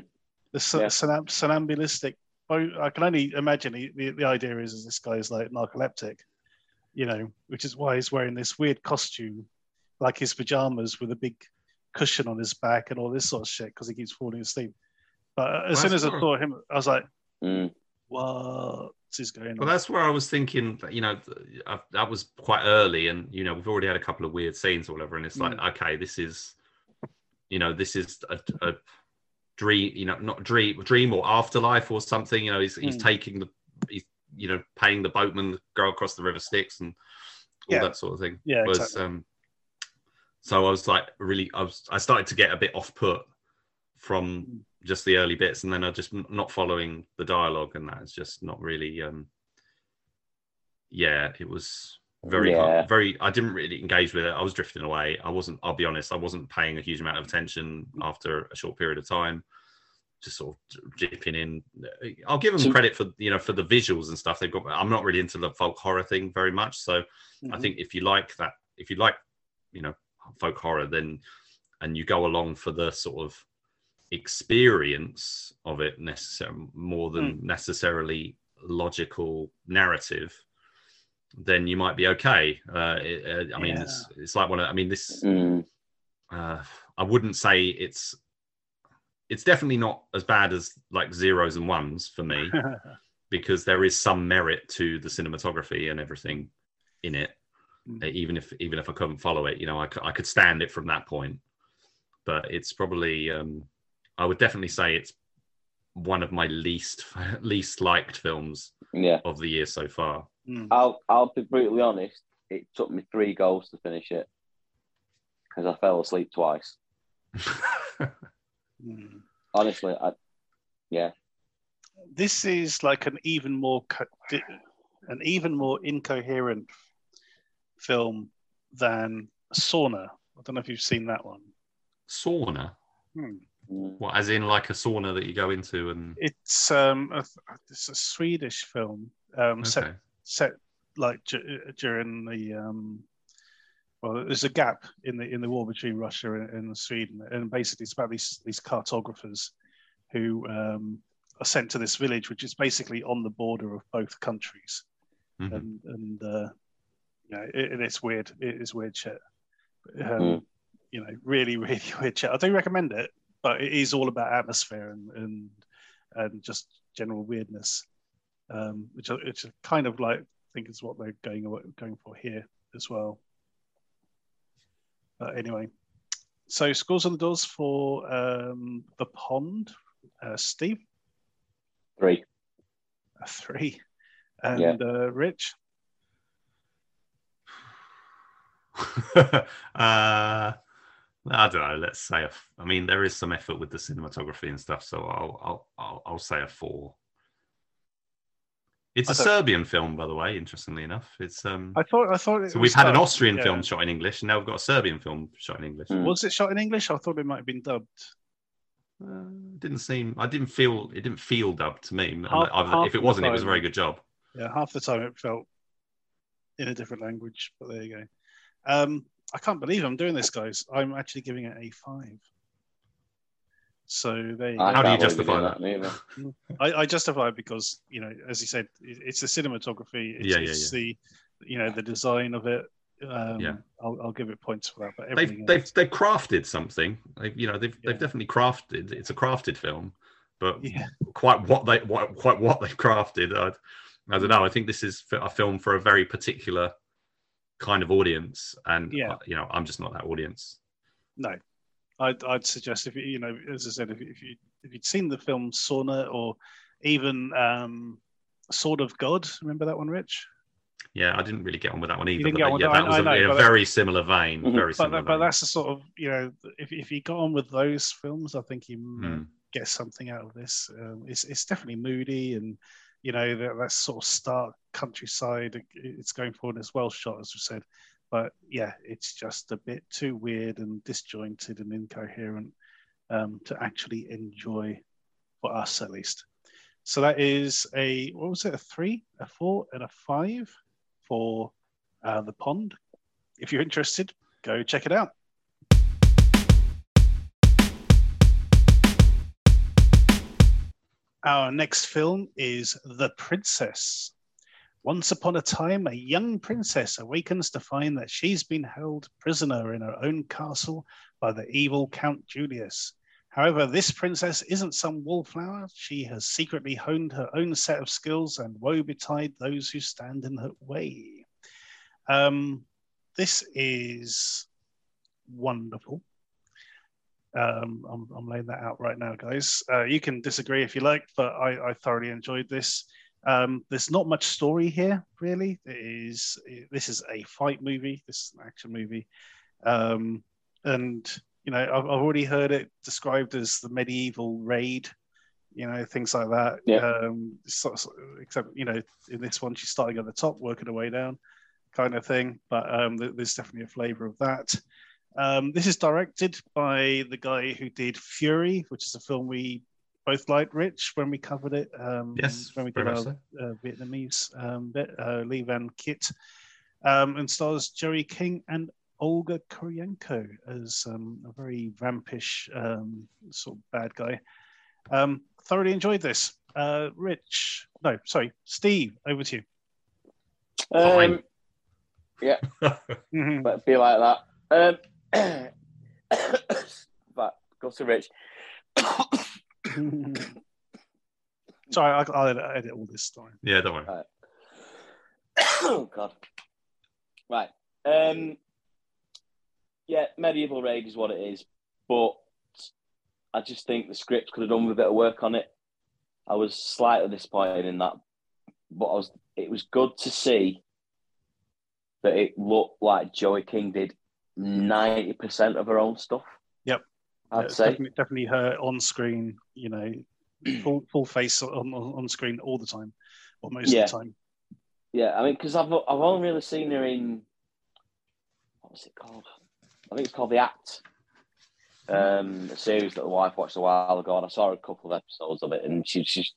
the s- Yeah. sonam- somnambulistic boat. I can only imagine the, the, the idea is, is this guy is like narcoleptic you know, which is why he's wearing this weird costume, like his pajamas with a big cushion on his back and all this sort of shit because he keeps falling asleep. But uh, as Well, soon as I saw him, I was like, Mm. what is going Well, on? that's where I was thinking. You know, I, that was quite early, and you know, we've already had a couple of weird scenes or whatever, and it's like, okay, this is, you know, this is a, a dream. You know, not dream, dream or afterlife or something. You know, he's he's Mm. taking the, he's you know, paying the boatman to go across the river Styx and all Yeah. that sort of thing. Yeah, was exactly. um. So I was like, really, I was, I started to get a bit off put from Mm. Just the early bits, and then I just not following the dialogue, and that's just not really. um Yeah, it was very Yeah. very. I didn't really engage with it. I was drifting away. I wasn't. I'll be honest. I wasn't paying a huge amount of attention after a short period of time. Just sort of dipping in. I'll give them So- credit for you know for the visuals and stuff they've got. I'm not really into the folk horror thing very much, so I Mhm. think if you like that, if you like, you know, folk horror, then and you go along for the sort of experience of it necessarily more than necessarily logical narrative, then you might be okay. Uh, it, uh, I mean, it's, it's like one of, I mean, this, Mm. uh, I wouldn't say it's, it's definitely not as bad as like zeros and ones for me because there is some merit to the cinematography and everything in it Mm. even if even if i couldn't follow it you know I, I could stand it from that point but it's probably um i would definitely say it's one of my least least liked films Yeah, of the year so far Mm. I'll I'll be brutally honest. It took me three goals to finish it because I fell asleep twice. Mm. Honestly, I yeah, This is like an even more co- an even more incoherent film than Sauna. I don't know if you've seen that one. sauna Hmm. What as in like a sauna that you go into and It's um a, it's a Swedish film um set okay. set like d- during the um well there's a gap in the in the war between Russia and, and Sweden and basically it's about these these cartographers who um are sent to this village which is basically on the border of both countries. Mhm. and and uh you know it, it is weird it is weird shit. Um, Mm. you know really really weird shit. I do recommend it but it is all about atmosphere and and and just general weirdness um, which which I kind of like I think is what they're going going for here as well. But anyway, so scores on the doors for um, the pond, uh, Steve three. a three, and Yeah. uh, Rich uh, I don't know. Let's say a f- I mean, there is some effort with the cinematography and stuff, so I'll I'll I'll, I'll say a four. It's I a don't- Serbian film, by the way. Interestingly enough, it's um. I thought I thought it So we've had an Austrian yeah. film shot in English, and now we've got a Serbian film shot in English. Mm. Was it shot in English? I thought it might have been dubbed. Uh, didn't seem. I didn't feel. It didn't feel dubbed to me. Half- Either- half if it wasn't, it was a very good job. Yeah, half the time it felt in a different language, but there you go. Um, I can't believe I'm doing this, guys. I'm actually giving it a five. So there you go. I How do you justify you're that? neither. I, I justify it because you know, as you said, it, it's the cinematography. It's, Yeah, yeah, it's the you know the design of it. Um, Yeah. I'll, I'll give it points for that. But They've everything they've they've crafted something. They've you know they've Yeah. they've definitely crafted. It's a crafted film, but yeah, quite what they what, quite what they've crafted. I, I don't know. I think this is a film for a very particular kind of audience, and Yeah. uh, you know I'm just not that audience. no, I'd, I'd suggest if you you know, as I said, if, you- if you if you'd seen the film Sauna or even um, Sword of God, remember that one, Rich? Yeah, I didn't really get on with that one either. but that- on yeah, that, that I- was I a, know, in a but that- very similar vein. Mhm. Very But, similar. that, but vein. that's the sort of you know, if if you got on with those films, I think you might Mm. get something out of this. Um, it's it's definitely moody and you know that, that sort of stark countryside. It's going for forward as well shot as we said, but yeah, it's just a bit too weird and disjointed and incoherent um, to actually enjoy for us at least. So that is a what was it? A three, a four, and a five for uh, the pond. If you're interested, go check it out. Our next film is The Princess. Once upon a time, a young princess awakens to find that she's been held prisoner in her own castle by the evil Count Julius. However, this princess isn't some wallflower. She has secretly honed her own set of skills and woe betide those who stand in her way. Um, this is wonderful. Um, I'm, I'm laying that out right now, guys. Uh, you can disagree if you like, but I, I thoroughly enjoyed this. Um, there's not much story here, really. It is this is a fight movie. This is an action movie, um, and you know I've, I've already heard it described as the medieval raid. You know things like that. Yeah. Um, sort of- except you know in this one she's starting at the top, working her way down, kind of thing. But um, there's definitely a flavour of that. Um, this is directed by the guy who did Furie, which is a film we both liked, Rich, when we covered it. Um, Yes, when we very did our so. uh, Vietnamese um, bit, uh, Le-Van Kiet, um, and stars Joey King and Olga Kurylenko as um, a very vampish um, sort of bad guy. Um, thoroughly enjoyed this. Uh, Rich, no, sorry, Steve, over to you. Um, Mhm. but be like that. Um, but go to Rich. sorry, I'll, I'll edit, edit all this story. Yeah, don't worry. oh God. Right. Um. Yeah, medieval raid is what it is, but I just think the script could have done with a bit of work on it. I was slightly disappointed in that, but I was. It was good to see that it looked like Joey King did ninety percent of her own stuff. Yep. I'd Yeah, say. definitely, definitely her on screen, you know, full full face on, on screen all the time, or most Yeah. of the time. Yeah, I mean, because I've I've only really seen her in what was it called? I think it's called The Act, um, a series that the wife watched a while ago, and I saw a couple of episodes of it, and she, she's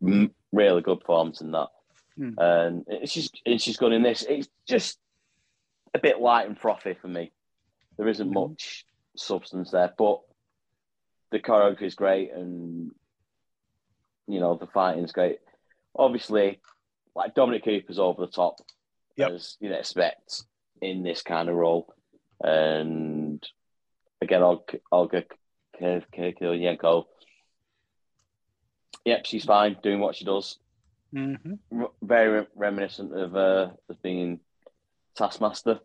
really good performance in that. Hmm. And just and she's good in this. It's just a bit light and frothy for me. There isn't Mhm. much substance there, but the choreography is great, and you know the fighting's great. Obviously, like Dominic Cooper's over the top, Yep. as you'd expect in this kind of role. And again, Olga, Olga yep, she's fine doing what she does. hmm R- very reminiscent of uh, of being Taskmaster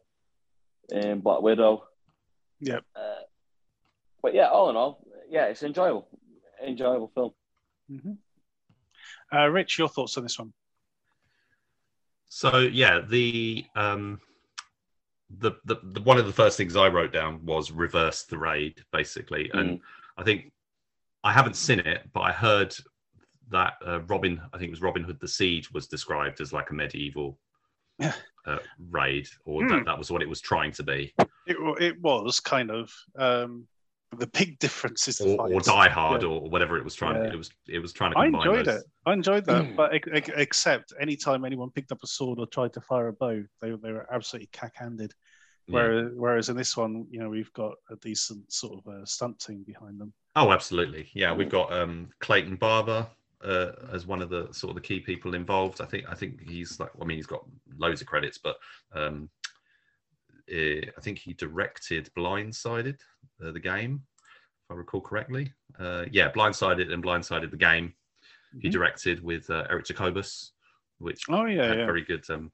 in Black Widow. Yep. Uh, but yeah, all in all, yeah, it's enjoyable, enjoyable film. hmm Uh, Rich, your thoughts on this one? So yeah, the um, the, the the one of the first things I wrote down was reverse the raid, basically, and I think I haven't seen it, but I heard that uh, Robin, I think it was Robin Hood the Siege, was described as like a medieval Yeah. Uh, raid, or Hmm. that, that was what it was trying to be, It, it was kind of um, the big difference is the or, or. Die Hard, Yeah. or whatever it was trying. Yeah. It was it was trying to I enjoyed those. it. I enjoyed that, Mm. but ex- ex- except anytime anyone picked up a sword or tried to fire a bow, they, they were absolutely cack-handed. Yeah. Whereas, whereas in this one, you know, we've got a decent sort of uh, stunt team behind them. Oh, absolutely. Yeah, Mm. we've got um, Clayton Barber uh, as one of the sort of the key people involved. I think I think he's like I mean he's got loads of credits, but um, eh, I think he directed Blindsided, uh, the game, if I recall correctly. Uh, yeah, Blindsided and Blindsided the game. He Mhm. directed with uh, Eric Jacobus, which Oh yeah, had yeah. very good um,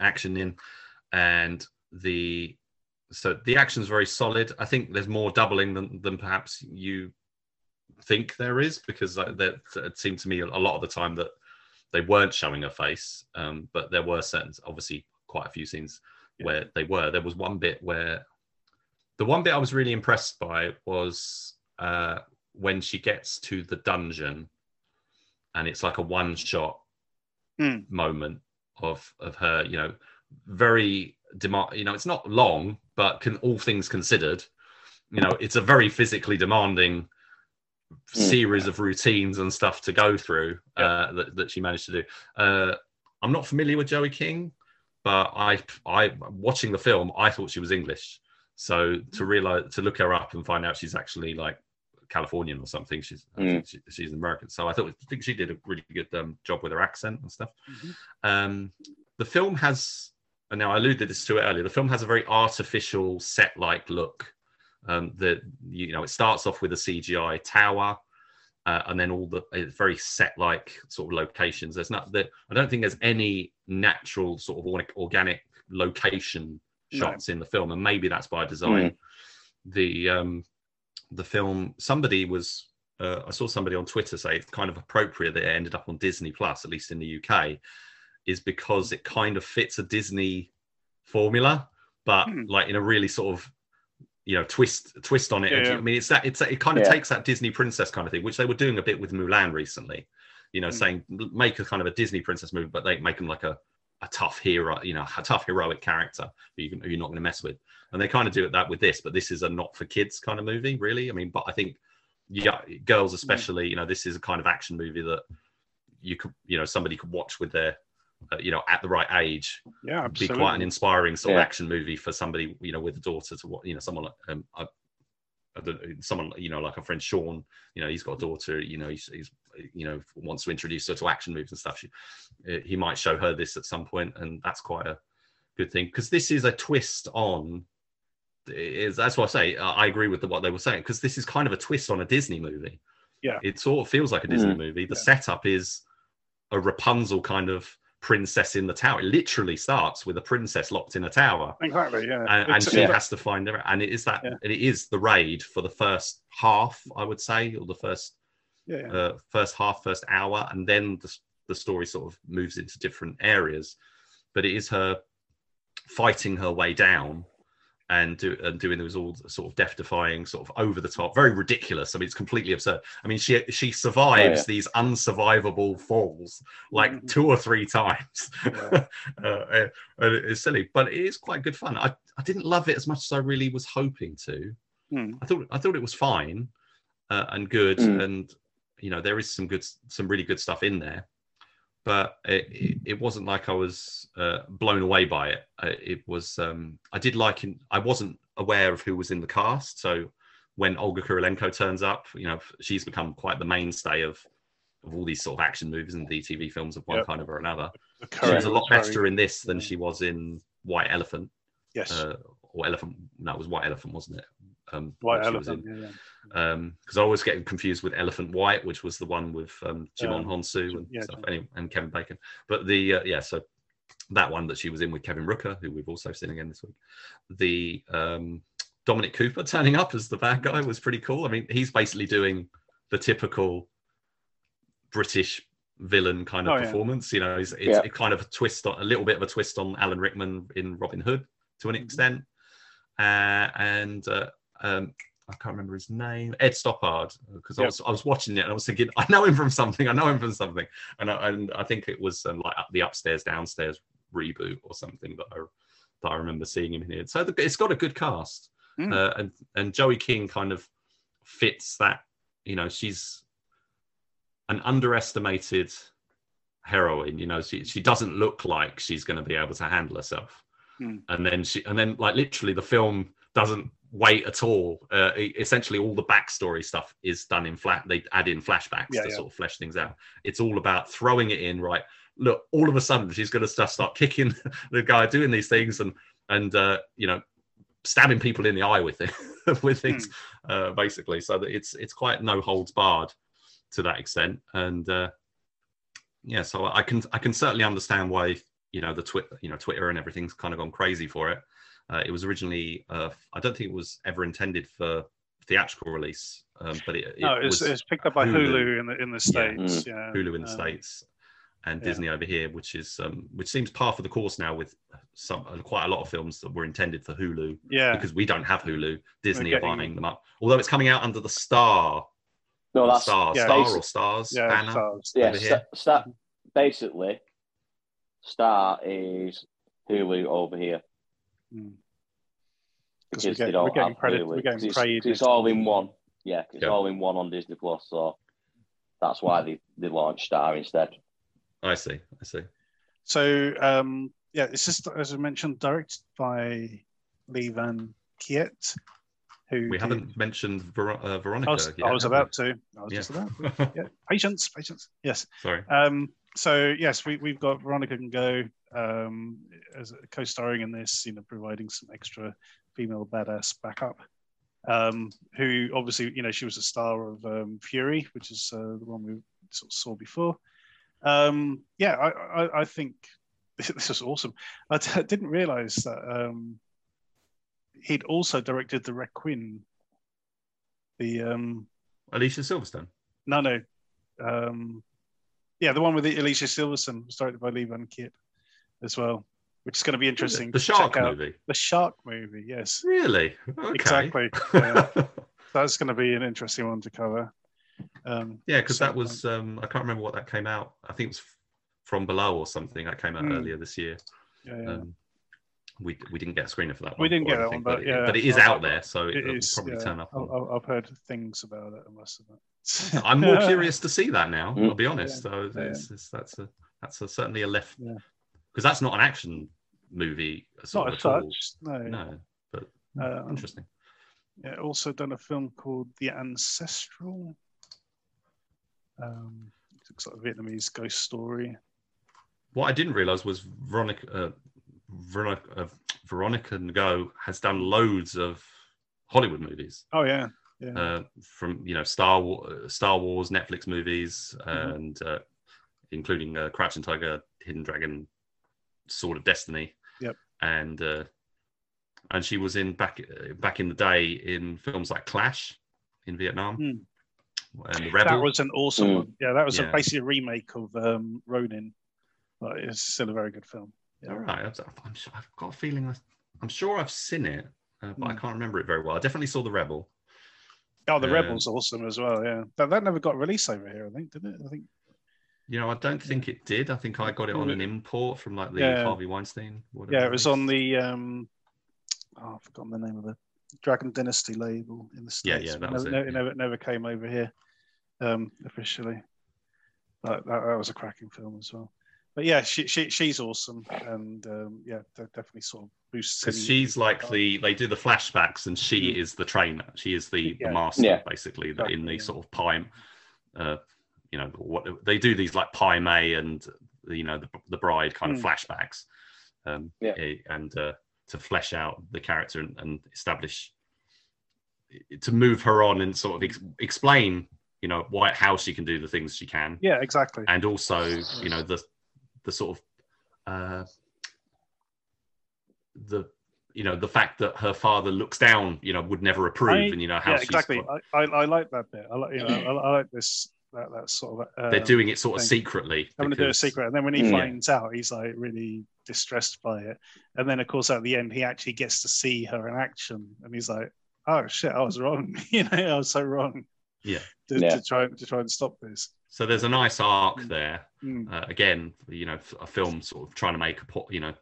action in, and the so the action's very solid. I think there's more doubling than than perhaps you think there is because that it seemed to me a lot of the time that they weren't showing her face, um, but there were certain, obviously, quite a few scenes Yeah. where they were. There was one bit where the one bit I was really impressed by was uh, when she gets to the dungeon, and it's like a one shot Hmm. moment of of her, you know, very demand. You know, it's not long, but can all things considered, you know, it's a very physically demanding series of routines and stuff to go through uh, that, that she managed to do. Uh, I'm not familiar with Joey King, but I, I watching the film, I thought she was English. So to realize to look her up and find out she's actually like Californian or something, she's think she, she's American. So I thought I think she did a really good um, job with her accent and stuff. Mhm. Um, the film has, and now I alluded this to it earlier. The film has a very artificial set-like look. Um, that you know, it starts off with a CGI tower, uh, and then all the it's very set-like sort of locations. There's not that I don't think there's any natural sort of organic location No. shots in the film, and maybe that's by design. The um, the film somebody was uh, I saw somebody on Twitter say it's kind of appropriate that it ended up on Disney Plus, at least in the UK, is because it kind of fits a Disney formula, but Hmm. like in a really sort of you know twist twist on it. Yeah, yeah. I mean, it's that it's it kind of Yeah. takes that Disney princess kind of thing, which they were doing a bit with Mulan recently. You know, Hmm. saying make a kind of a Disney princess movie, but they make them like a a tough hero, you know, a tough heroic character who, you, who you're not going to mess with. And they kind of do it that with this, but this is a not for kids kind of movie, really. I mean, but I think, yeah, girls especially, you know, this is a kind of action movie that you could, you know, somebody could watch with their, uh, you know, at the right age, Yeah, be quite an inspiring sort of action movie for somebody, you know, with a daughter to what, you know, someone like, um, I, I don't, someone you know like a friend Sean, you know, he's got a daughter, you know, he's, he's you know wants to introduce her to action movies and stuff. She, uh, he might show her this at some point, and that's quite a good thing because this is a twist on. Is that's what I say. I I agree with the, what they were saying because this is kind of a twist on a Disney movie. Yeah. it sort of feels like a Disney Mm. movie. The Yeah. setup is a Rapunzel kind of princess in the tower. It literally starts with a princess locked in a tower Exactly. Yeah. and, and she yeah. has to find her and it is that Yeah. and it is the raid for the first half i would say or the first yeah, yeah. uh, first half first hour and then the, the story sort of moves into different areas but it is her fighting her way down and, do, and doing those all sort of death defying sort of over the top very ridiculous i mean it's completely absurd i mean she she survives yeah. these unsurvivable falls like Mhm. two or three times Yeah. uh, uh, it's silly but it is quite good fun i i didn't love it as much as i really was hoping to Hmm. I thought I thought it was fine uh, and good, Mm. and you know there is some good, some really good stuff in there, but it, it, it wasn't like I was uh, blown away by it. Uh, it was um, I did like in, I wasn't aware of who was in the cast, so when Olga Kurylenko turns up, you know she's become quite the mainstay of of all these sort of action movies and DTV films of one Yep. kind or another. The She was a lot better in this than she was in White Elephant, Yes. uh, or Elephant. No, it was White Elephant, wasn't it? Um, White which she was elephant. in Yeah, yeah. because I always get confused with Elephant White, which was the one with um, Djimon Um, Hounsou and yeah, stuff, anyway, and Kevin Bacon. But the uh, yeah, so that one that she was in with Kevin Rooker, who we've also seen again this week. The um, Dominic Cooper turning up as the bad guy was pretty cool. I mean, he's basically doing the typical British villain kind of Oh, yeah. performance. You know, it's, it's Yeah. it kind of a twist on a little bit of a twist on Alan Rickman in Robin Hood to an Mhm. extent, uh, and uh, um, I can't remember his name, Ed Stoppard, because I was I was watching it and I was thinking I know him from something, I know him from something, and I, and I think it was um, like the upstairs downstairs reboot or something that I that I remember seeing him in here. So the, it's got a good cast, Mm. uh, and and Joey King kind of fits that. You know, she's an underestimated heroine. You know, she she doesn't look like she's going to be able to handle herself, Hmm. and then she and then like literally the film doesn't wait at all. Uh, essentially, all the backstory stuff is done in flat. They add in flashbacks Yeah, to yeah. sort of flesh things out. It's all about throwing it in. Right, look, all of a sudden she's going to start start kicking the guy doing these things and and uh, you know stabbing people in the eye with it with things uh, basically. So that it's it's quite no holds barred to that extent. And uh, yeah, so I can I can certainly understand why you know the Twitter you know Twitter and everything's kind of gone crazy for it. Uh, it was originally uh, I don't think it was ever intended for theatrical release, um, but it, it no, it's, was it's picked up by Hulu. Hulu, in the in the states. Yeah, Hulu in the Um, states and yeah. Disney over here, which is um, which seems par for the course now with some uh, quite a lot of films that were intended for Hulu Yeah, because we don't have Hulu. Disney are buying them up, although it's coming out under the Star, No, that's Star, yeah, Star or Stars yeah, banner. stars. yeah. over Sta- here. Star, basically, Star is Hulu over here Mm. 'Cause because we're they getting, we're getting have credit. We're 'cause getting it's, paid. 'cause it's all in one. Yeah, 'cause it's Yeah. all in one on Disney Plus. So that's why they, they launched Star instead. I see, I see. So um, yeah, it's just as I mentioned, directed by Le-Van Kiet, who We did- haven't mentioned Ver- uh, Veronica I was, yet. I was have about to. I was we? just about. Yeah. Yeah, patience, patience. Yes. Sorry. Um, so yes, we, we've got Veronica Ngo um, as co-starring in this, you know, providing some extra female badass backup. Um, who obviously, you know, she was a star of um, Furie, which is uh, the one we sort of saw before. Um, yeah, I, I, I think this was awesome. I didn't realize that um, he'd also directed the Requin. The um, Alicia Silverstone. no, no. Um, yeah, the one with the Alicia Silverstone was directed by Le-Van Kiet as well, which is going to be interesting. The to Shark check out. movie. The Shark movie, yes. Really? Okay. Exactly. Yeah. That's going to be an interesting one to cover. Um, Yeah, because So, that was um, I can't remember what that came out. I think it was from below or something. That came out Hmm. earlier this year. yeah, yeah. Um, we, we didn't get a screener for that We didn't or get that one, but it, yeah, but it is I- out there, so it, it will is. probably yeah. turn up. I- on- I- I've heard things about it. I must admit. I'm more curious to see that now. Mm. I'll be honest. Yeah. So Yeah. it's, it's, that's a that's a, certainly a left Yeah. Because that's not an action movie. Not as at all. No. No, but Um, interesting. Yeah, also done a film called The Ancestral. Um, it's sort of Vietnamese ghost story. What I didn't realize was Veronica uh, Veronica uh, Veronica Ngo has done loads of Hollywood movies. Oh yeah, yeah. uh, from you know Star Wars, Star Wars Netflix movies, Mhm. and uh, including uh, Crouching Tiger, Hidden Dragon, Sword of Destiny. Yep. And uh, and she was in back back in the day in films like Clash in Vietnam Hmm. and The Rebel. that was an awesome Mm. one. Yeah, that was Yeah. a, basically a remake of um, Ronin, but it's still a very good film. Yeah. All right, I've, I'm I've got a feeling I, I'm sure I've seen it, uh, but I Hmm. can't remember it very well. I definitely saw The Rebel. Oh, The Um, Rebel's awesome as well. Yeah, that, that never got released over here. I think, did it? I think. You know, I don't think it did. I think I got it on an import from like the Yeah. Harvey Weinstein. whatever Yeah, it was is. on the. Um, oh, I've forgotten the name of the Dragon Dynasty label in the states. yeah, It that never, was it, never, yeah. never, never came over here um, officially. But that, that was a cracking film as well. But yeah, she, she she's awesome, and um, yeah, definitely sort of boosts. because she's like the they do the flashbacks and she Mm. is the trainer she is the, Yeah. the master Yeah. basically that in the yeah. sort of pie uh you know what they do these like Pai Mei and you know the, the bride kind of Mm. flashbacks um Yeah. eh, and uh to flesh out the character and, and establish to move her on and sort of ex- explain you know why how she can do the things she can Yeah, exactly. and also you know the the sort of uh the you know the fact that her father looks down you know would never approve I- and you know how yeah, exactly. I, I, I like that bit. I like you know I, I like this that, that sort of. Um, they're doing it sort of thing. secretly I'm going to do a secret, and then when he Mm. finds out, he's like really distressed by it. And then, of course, at the end, he actually gets to see her in action, and he's like, oh shit, I was wrong. you know, I was so wrong. Yeah. To, Yeah. to try to try and stop this. So there's a nice arc Mm. there. Mm. Uh, again, you know, a film sort of trying to make a po- you know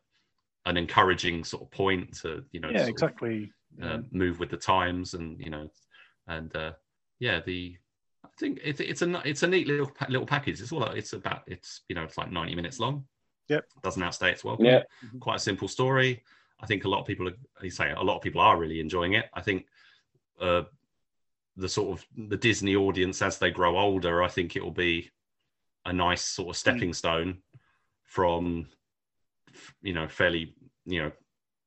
an encouraging sort of point to you know yeah, sort of, exactly. uh, move with the times and you know and uh, yeah the I think it's it's a it's a neat little little package. It's all it's about it's you know it's like 90 minutes long. Yep. Doesn't outstay its welcome. Yeah. Mm-hmm. Quite a simple story. I think a lot of people are you say a lot of people are really enjoying it. I think uh, the sort of the Disney audience as they grow older, I think it will be a nice sort of mm. stepping stone from you know fairly you know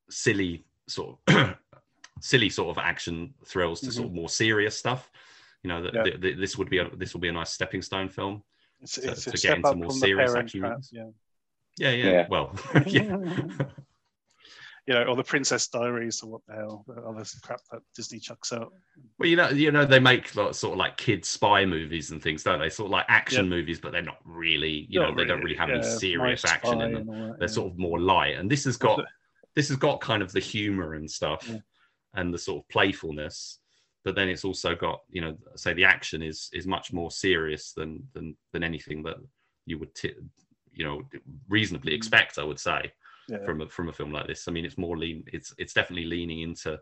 silly sort of silly sort of action thrills to sort mm-hmm. of more serious stuff. You know, that Yeah. th- th- this would be a this will be a nice stepping stone film. It's, to- it's to get into more serious parent action movies. Yeah. Yeah, yeah. Yeah. Well, yeah. You know, or the Princess Diaries or what the hell, the other crap that Disney chucks out. Well, you know, you know, they make like, sort of like kids spy movies and things, don't they? Sort of like action Yeah. movies, but they're not really, you Not know, they don't really have any serious action in them. that, They're yeah. sort of more light, and this has got this has got kind of the humor and stuff, Yeah. and the sort of playfulness. But then it's also got, you know, say the action is is much more serious than than than anything that you would, t- you know, reasonably Mm. expect. I would say Yeah. from a from a film like this. I mean, it's more lean. It's it's definitely leaning into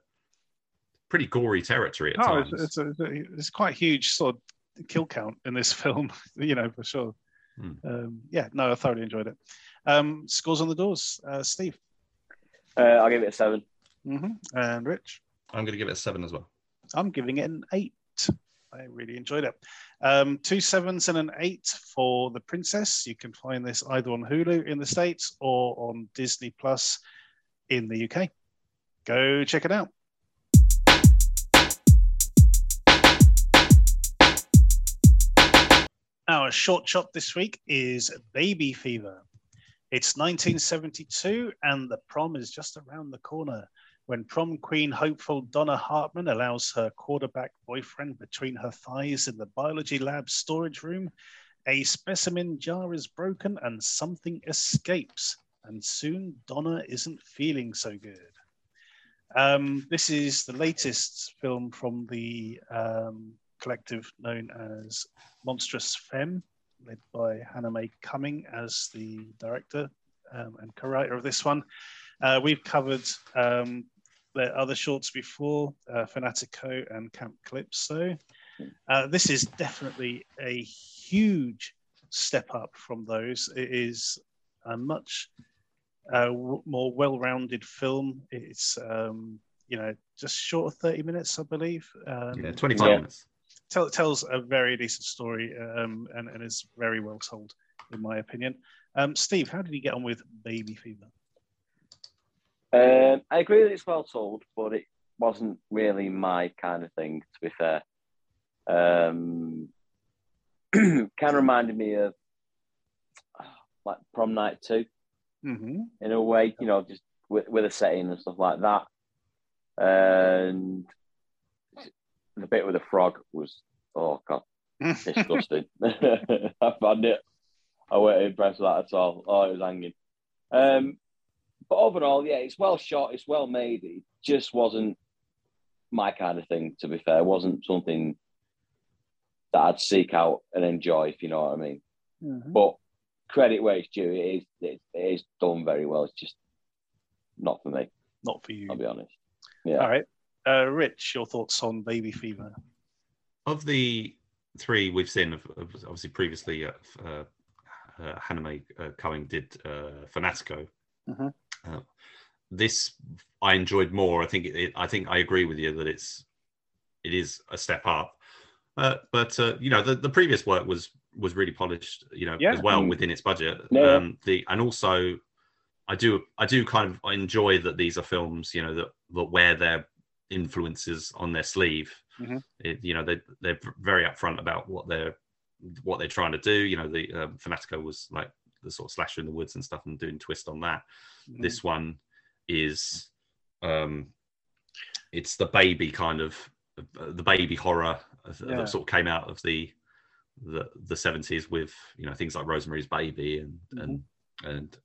pretty gory territory at No, times. it's, it's, a, it's quite a huge sort of kill count in this film, you know, for sure. Hmm. Um, yeah, no, I thoroughly enjoyed it. Um, scores on the doors, uh, Steve Uh, I'll give it a seven. hmm and Rich. I'm going to give it a seven as well. I'm giving it an eight. I really enjoyed it. Um, two sevens and an eight for The Princess. You can find this either on Hulu in the States or on Disney Plus in the UK. Go check it out. Our short shot this week is Baby Fever. It's 1972, and the prom is just around the corner when prom queen hopeful Donna Hartman allows her quarterback boyfriend between her thighs in the biology lab storage room. A specimen jar is broken and something escapes, and soon Donna isn't feeling so good. Um, this is the latest film from the um, collective known as Monstrous Femme, led by Hannah May Cumming as the director um, and co-writer of this one. Uh, we've covered um, the other shorts before, uh, Fanatico and Camp Calypso. Uh, this is definitely a huge step up from those. It is a much uh, w- more well-rounded film. It's um, you know just short of thirty minutes, I believe. Um, Yeah, 25 Yeah. minutes. tell, tells a very decent story um, and, and is very well told, in my opinion. Um, Steve, how did you get on with Baby Fever? Um, I agree that it's well told, but it wasn't really my kind of thing, to be fair. Um, kind of reminded me of like Prom Night 2 Mm-hmm. in a way, you know, just with, with a setting and stuff like that. And the bit with the frog was, oh God, disgusting. I found it. I wasn't impressed with that at all. Oh, it was hanging. Um, but overall, yeah, it's well shot. It's well made. It just wasn't my kind of thing. To be fair, it wasn't something that I'd seek out and enjoy. If you know what I mean. Mhm. But credit where it's due. It is. It, it is done very well. It's just not for me. Not for you. I'll be honest. Yeah. All right. Uh, Rich, your thoughts on Baby Fever? Of the three we've seen, of, of- obviously previously, uh, uh, uh, Hannah May uh, Cohen did uh, Fanatico. Uh, this I enjoyed more. I think it, it, I think I agree with you that it's it is a step up. Uh, but uh, you know the, the previous work was was really polished. You know Yeah. as well within its budget. Yeah. Um, the and also I do I do kind of enjoy that these are films. You know that that wear their influences on their sleeve. Mhm. It, you know they they're very upfront about what they're what they're trying to do. You know the um, Fanatico was like the sort of slasher in the woods and stuff and doing twist on that Mm-hmm. this one is um it's the baby kind of uh, the baby horror Yeah. that sort of came out of the the the 70s with you know things like rosemary's baby and and and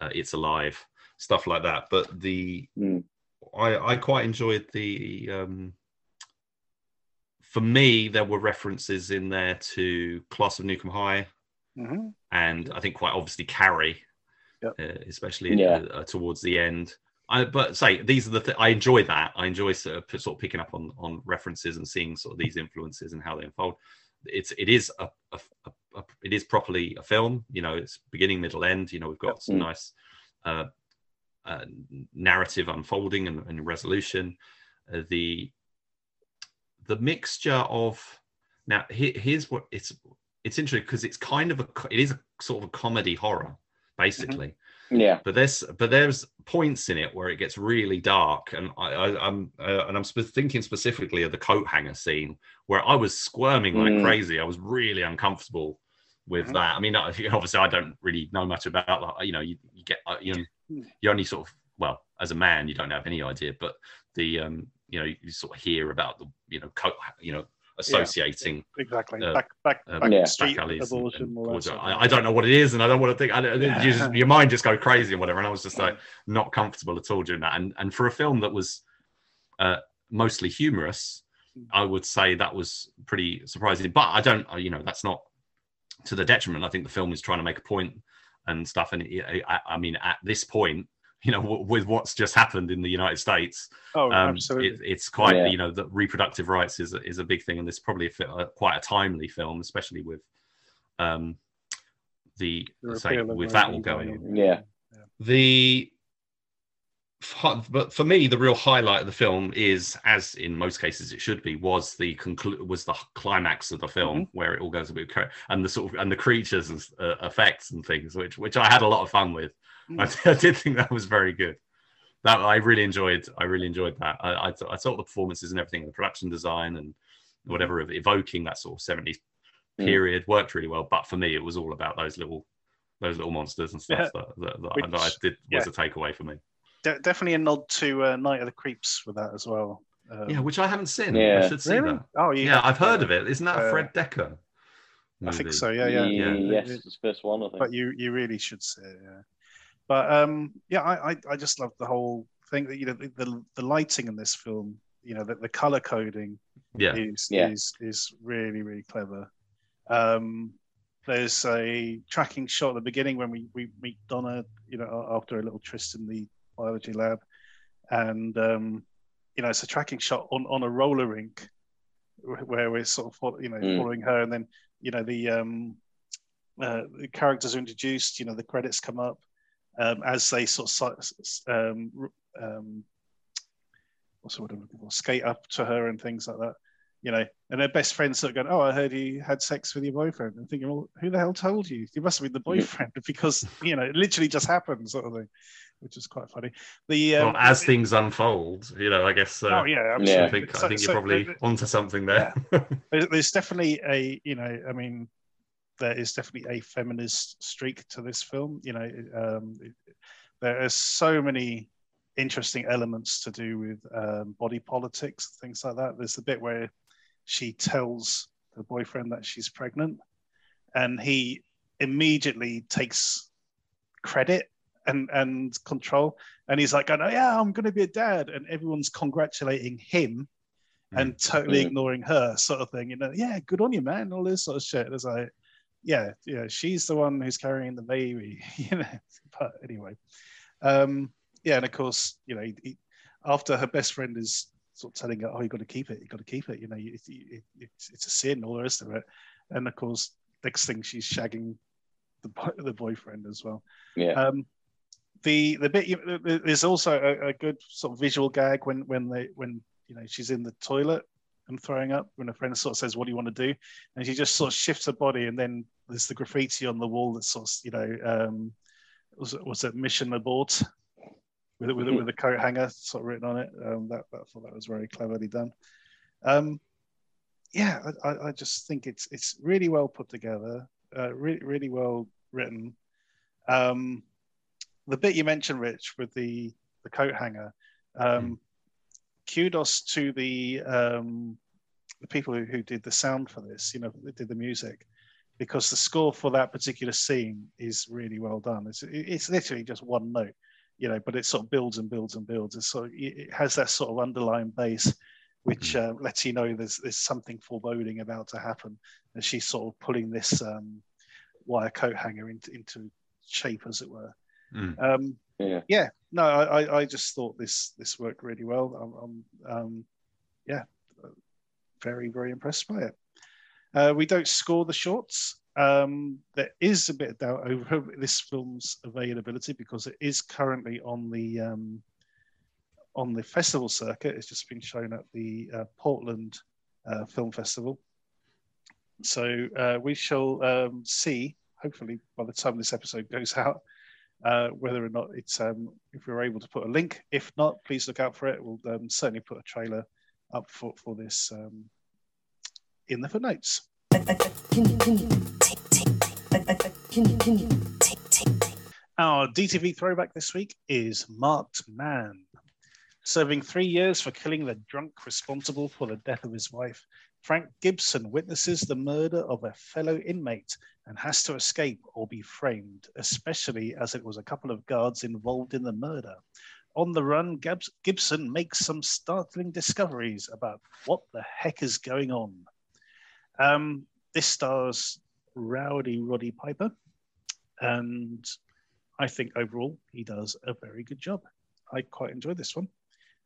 uh, it's alive stuff like that but the Mm. i i quite enjoyed the um for me, there were references in there to Class of Nuke 'Em High, hmm and I think quite obviously Carrie, Yep. uh, especially Yeah. uh, towards the end. I, but say these are the th- I enjoy that. I enjoy sort of, sort of picking up on on references and seeing sort of these influences and how they unfold. It's it is a, a, a, a it is properly a film. You know, it's beginning, middle, end. You know, we've got some Mm. nice uh, uh, narrative unfolding and, and resolution. Uh, the the mixture of now here, here's what it's it's interesting because it's kind of a it is a sort of a comedy horror basically Yeah. but there's but there's points in it where it gets really dark and I, I i'm uh, and i'm spe- thinking specifically of the coat hanger scene where i was squirming like Mm. crazy i was really uncomfortable with Mhm. that i mean obviously i don't really know much about that you know you, you get uh, you know Mm. you only sort of well as a man you don't have any idea but the um you know you sort of hear about the you know coat you know associating Exactly. Uh, back back uh, back Yeah. street back alleys and- and all that cords. sort of I. I don't know what it is, and I don't want to think. I, Yeah. you just, your mind just go crazy and whatever. And I was just like not comfortable at all during that. And and for a film that was uh, mostly humorous, Mm. I would say that was pretty surprising. But I don't, you know, that's not to the detriment. I think the film is trying to make a point and stuff. And it, I, I mean, at this point, you know, w- with what's just happened in the United States, Oh, um, absolutely. it, it's quite Yeah. you know that reproductive rights is a, is a big thing and this is probably a, fi- uh, quite a timely film especially with um the, The say with that all going on Yeah. the but for me the real highlight of the film is as in most cases it should be was the conclu- was the climax of the film Mm-hmm. where it all goes a bit cra- and the sort of and the creatures and uh, effects and things which which i had a lot of fun with I, I did think that was very good that i really enjoyed i really enjoyed that i i, th- I thought the performances and everything the production design and whatever of evoking that sort of 70s Mm. period worked really well but for me it was all about those little those little monsters and stuff that, that, that, Which- that i did was yeah. a takeaway for me De- definitely a nod to uh, Night of the Creeps with that as well. Um, yeah which i haven't seen i should see really? that Oh, you yeah i've heard uh, of it isn't that uh, fred dekker I think movie? so. Yeah, yeah. Yeah. Yes, it's the first one, I think. But you you really should see it. Yeah. But um, yeah, I, I I just love the whole thing that you know the the, the lighting in this film. You know, the, the color coding yeah is Yeah. is is really really clever. Um, there's a tracking shot at the beginning when we, we meet Donna, you know, after a little tryst in the biology lab, and um, you know, it's a tracking shot on, on a roller rink where we're sort of fol- you know Mm. following her, and then you know the um, uh, the characters are introduced. You know, the credits come up um, as they sort of um, um, what's the word I'm looking for? Skate up to her and things like that. You know, and their best friends sort of going, "Oh, I heard you had sex with your boyfriend." And thinking, "Well, who the hell told you? You must have been the boyfriend because you know it literally just happened, sort of thing," which is quite funny. The um, well, as things unfold you know i guess uh, oh yeah, I absolutely. think, So- I think so you're probably there- onto something there. there's, there's definitely a you know i mean there is definitely a feminist streak to this film you know um, there are so many interesting elements to do with um, body politics things like that. There's the bit where she tells the boyfriend that she's pregnant and he immediately takes credit and and control and he's like oh, yeah i'm going to be a dad. And everyone's congratulating him and totally Mm. ignoring her sort of thing you know yeah good on you man all this sort of shit. It's like yeah yeah she's the one who's carrying the baby you know but anyway. Um yeah and of course you know he, he- after her best friend is sort of telling her oh you got to keep it you got to keep it you know you, it, it's, it's a sin all the rest of it. And of course next thing she's shagging the, the boyfriend as well. Yeah. um, the the bit you, there's also a, a good sort of visual gag when when they when you know she's in the toilet and throwing up when a friend sort of says what do you want to do? And she just sort of shifts her body and then there's the graffiti on the wall that sort of you know um, was was it mission abort? With with, with a coat hanger sort of written on it. Um, that, that I thought that was very cleverly done. Um, yeah I, I- just think it's it's really well put together uh, really really well written. Um, the bit you mentioned, Rich, with the the coat hanger, um, kudos to the um, the people who, who did the sound for this. You know, that did the music, because the score for that particular scene is really well done. It's it's literally just one note, you know, but it sort of builds and builds and builds. It's sort of, it has that sort of underlying bass, which uh, lets you know there's there's something foreboding about to happen, and she's sort of pulling this um, wire coat hanger into into shape, as it were. Mm. Um, Yeah. yeah, no, I, I- just thought this this worked really well. I'm, I'm um, yeah, very very impressed by it. Uh, we don't score the shorts. Um, there is a bit of doubt over this film's availability because it is currently on the um, on the festival circuit. It's just been shown at the uh, Portland uh, Film Festival. So uh, we shall um, see, hopefully, by the time this episode goes out, uh, whether or not it's um, if we're able to put a link. If not, please look out for it. We'll um, certainly put a trailer up for for this um, in the footnotes. Our DTV throwback this week is Marked Man. Serving three years for killing the drunk responsible for the death of his wife, Frank Gibson witnesses the murder of a fellow inmate and has to escape or be framed, especially as it was a couple of guards involved in the murder. On the run, Gibson makes some startling discoveries about what the heck is going on. Um, this stars Rowdy Roddy Piper, and I think overall he does a very good job. I quite enjoyed this one.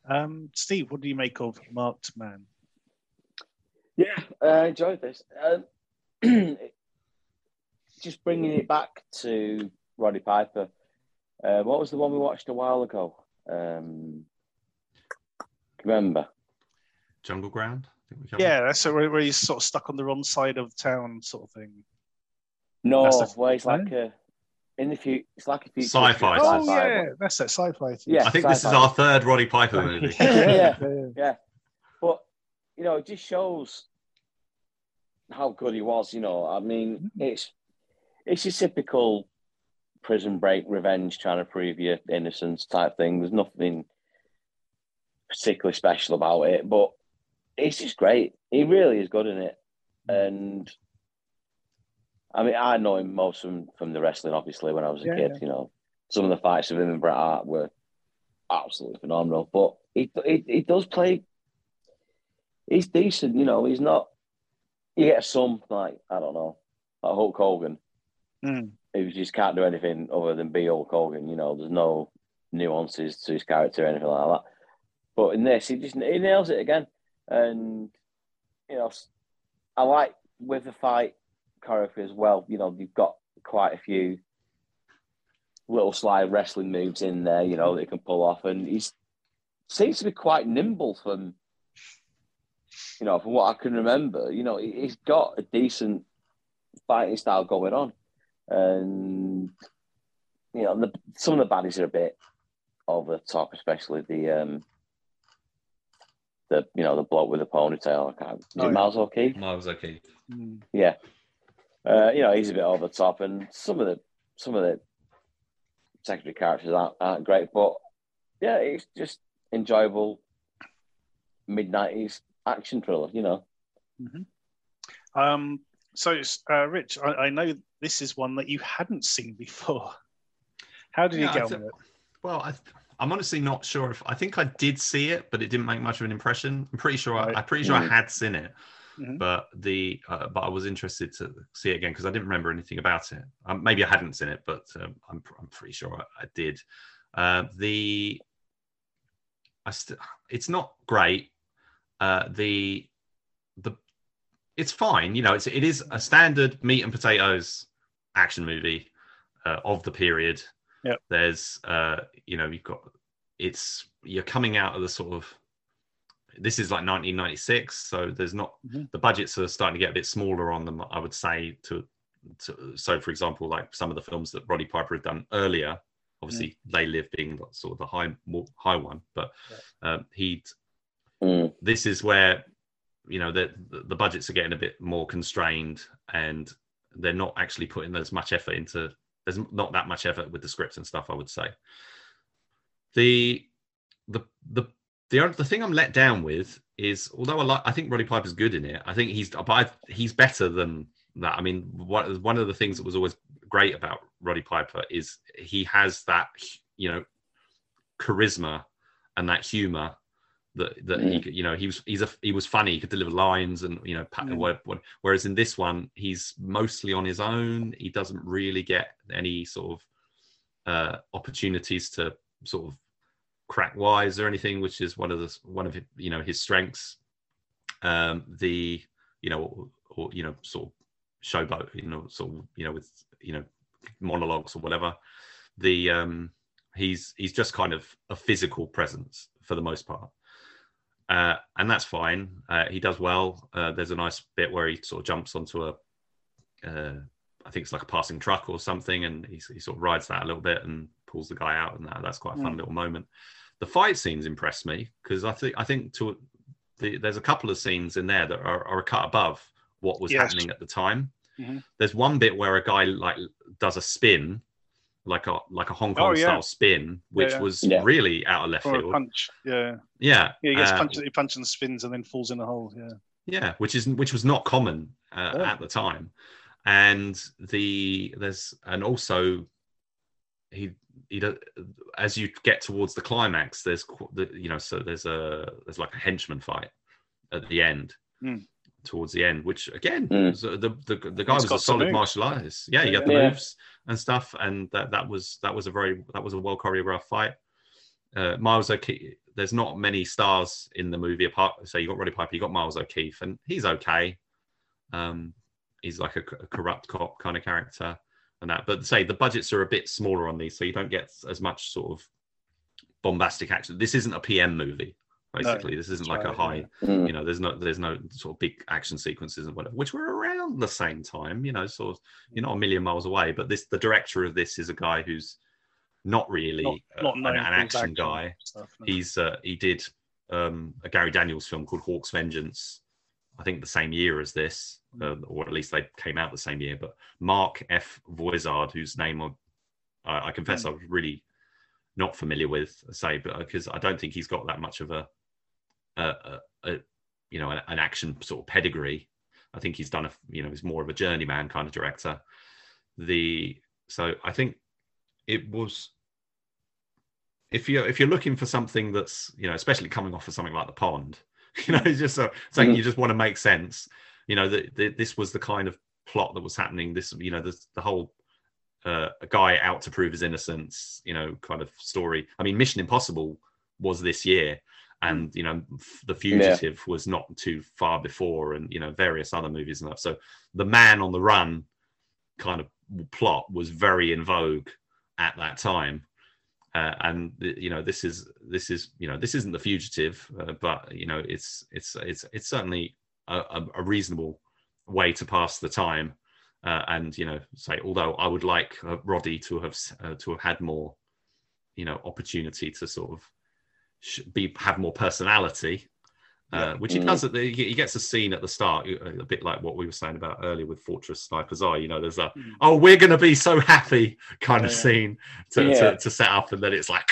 Um, Steve, what do you make of Marked Man? Yeah, I enjoyed this. Um, just bringing it back to Roddy Piper. Uh, what was the one we watched a while ago? Um, remember? Jungle Ground. I think we covered. Yeah, that's where, where he's sort of stuck on the wrong side of town, sort of thing. No, the- where it's like a in the future. It's like a future. Sci-fi, Oh yeah, that's that sci-fi. Yeah. I think this is our third Roddy Piper movie. Yeah. yeah. Yeah, but you know, it just shows how good he was. You know, I mean, mm-hmm. it's it's a typical prison break revenge, trying to prove your innocence type thing. There's nothing particularly special about it, but it's just great. He really is good in it, and I mean, I know him most from from the wrestling, obviously, when I was a Yeah, kid. yeah. You know, some of the fights with him and Bret Hart were absolutely phenomenal. But he he, he does play. He's decent, you know. He's not. You get some like I don't know, like Hulk Hogan, Mm. who just can't do anything other than be Hulk Hogan. You know, there's no nuances to his character or anything like that. But in this, he just he nails it again, and you know, I like with the fight choreography as well. You know, you've got quite a few little slide wrestling moves in there. You know that he can pull off, and he's seems to be quite nimble from you know from what I can remember. You know, he- he's got a decent fighting style going on, and you know the, some of the baddies are a bit over the top, especially the um the you know the bloke with the ponytail. I can't. Is Oh, it yeah. Miles O'Keeffe? Miles O'Keeffe. Mm. Yeah. Uh, you know, he's a bit over the top, and some of the some of the secondary characters aren't, aren't great, but yeah, it's just enjoyable mid nineties action thriller. You know, Um, so, uh, Rich, I, I know this is one that you hadn't seen before. How did Yeah, you I get on with it? Well, I, I'm honestly not sure if I think I did see it, but it didn't make much of an impression. I'm pretty sure. Right. I, I'm pretty sure I Mm. had seen it, Mhm. but the uh, but I was interested to see it again because I didn't remember anything about it. Um, maybe I hadn't seen it, but um, I'm I'm pretty sure I, I did. Uh, the I st- it's not great. Uh, the the it's fine. You know, it's it is a standard meat and potatoes action movie uh, of the period. Yep. There's uh, you know, you've got it's you're coming out of the sort of this is like 1996, so there's not Mhm. the budgets are starting to get a bit smaller on them. I would say to, to so for example, like some of the films that Roddy Piper had done earlier, obviously they live being sort of the high more high one, but um, he'd Mm. this is where you know the the budgets are getting a bit more constrained and they're not actually putting as much effort into there's not that much effort with the scripts and stuff i would say the the the the, the thing i'm let down with is although i like i think roddy piper's good in it i think he's but I, he's better than that i mean one, one of the things that was always great about roddy piper is he has that you know charisma and that humor that that he Mm. could, you know he was he's a he was funny he could deliver lines and you know pa- Mm. what- what- whereas in this one he's mostly on his own he doesn't really get any sort of uh opportunities to sort of crack wise or anything which is one of the one of you know his strengths um the you know or, or you know sort of showboat you know sort of you know with you know monologues or whatever the um he's he's just kind of a physical presence for the most part uh, and that's fine. Uh, he does well. Uh, there's a nice bit where he sort of jumps onto a, uh, I think it's like a passing truck or something, and he, he sort of rides that a little bit and pulls the guy out, and that, that's quite a fun Mm. little moment. The fight scenes impress me because I think I think to the, there's a couple of scenes in there that are, are a cut above what was Yes. happening at the time. Mhm. There's one bit where a guy like does a spin, like a like a Hong Kong Oh, yeah. style spin, which yeah. was Yeah. really out of left Or a field. punch. Yeah. Yeah, Yeah, he gets uh, punched, he punches and spins and then falls in a hole. Yeah. yeah which is which was not common uh, Yeah. at the time and the there's and also he he does as you get towards the climax there's the, you know so there's a there's like a henchman fight at the end Hmm. towards the end which again was, uh, the, the the guy He's was a solid martial artist yeah he had the Yeah. moves and stuff and that that was that was a very that was a well choreographed fight uh, Miles O'Keeffe. There's not many stars in the movie apart. So you got Roddy Piper, you got Miles O'Keeffe, and he's okay. Um, he's like a corrupt cop kind of character, and that. But say the budgets are a bit smaller on these, so you don't get as much sort of bombastic action. This isn't a PM movie, basically. this isn't that's like a right, high. Mm. You know, there's no there's no sort of big action sequences and whatever, which were around the same time. You know, sort of you're not a million miles away. But this the director of this is a guy who's not really Not, uh, an, an action action guy Stuff, no. he's uh, he did um, a Gary Daniels film called Hawk's Vengeance, I think the same year as this, uh, or at least they came out the same year. But Marc F. Voizard, whose name I, I, confess I was really not familiar with, say, but because I don't think he's got that much of a, a, a, a you know, an, an action sort of pedigree. I think he's done a, you know, he's more of a journeyman kind of director. The so I think it was if you're if you're looking for something that's you know especially coming off of something like the pond you know it's just a, something Mhm. you just want to make sense you know that that this was the kind of plot that was happening this you know the, the whole uh, a guy out to prove his innocence you know kind of story i mean mission impossible was this year and you know the fugitive was not too far before and you know various other movies and that. So the man on the run kind of plot was very in vogue at that time. Uh, and you know this is this is you know this isn't the fugitive uh, but you know it's it's it's it's certainly a, a, reasonable way to pass the time. Uh, and you know say although i would like uh, roddy to have uh, to have had more you know opportunity to sort of be have more personality uh, which he Mm. does at the, he he gets a scene at the start uh, a bit like what we were saying about earlier with fortress snipers eye you know there's a Mm. oh we're gonna be so happy kind of scene to, Yeah. to, to set up and then it's like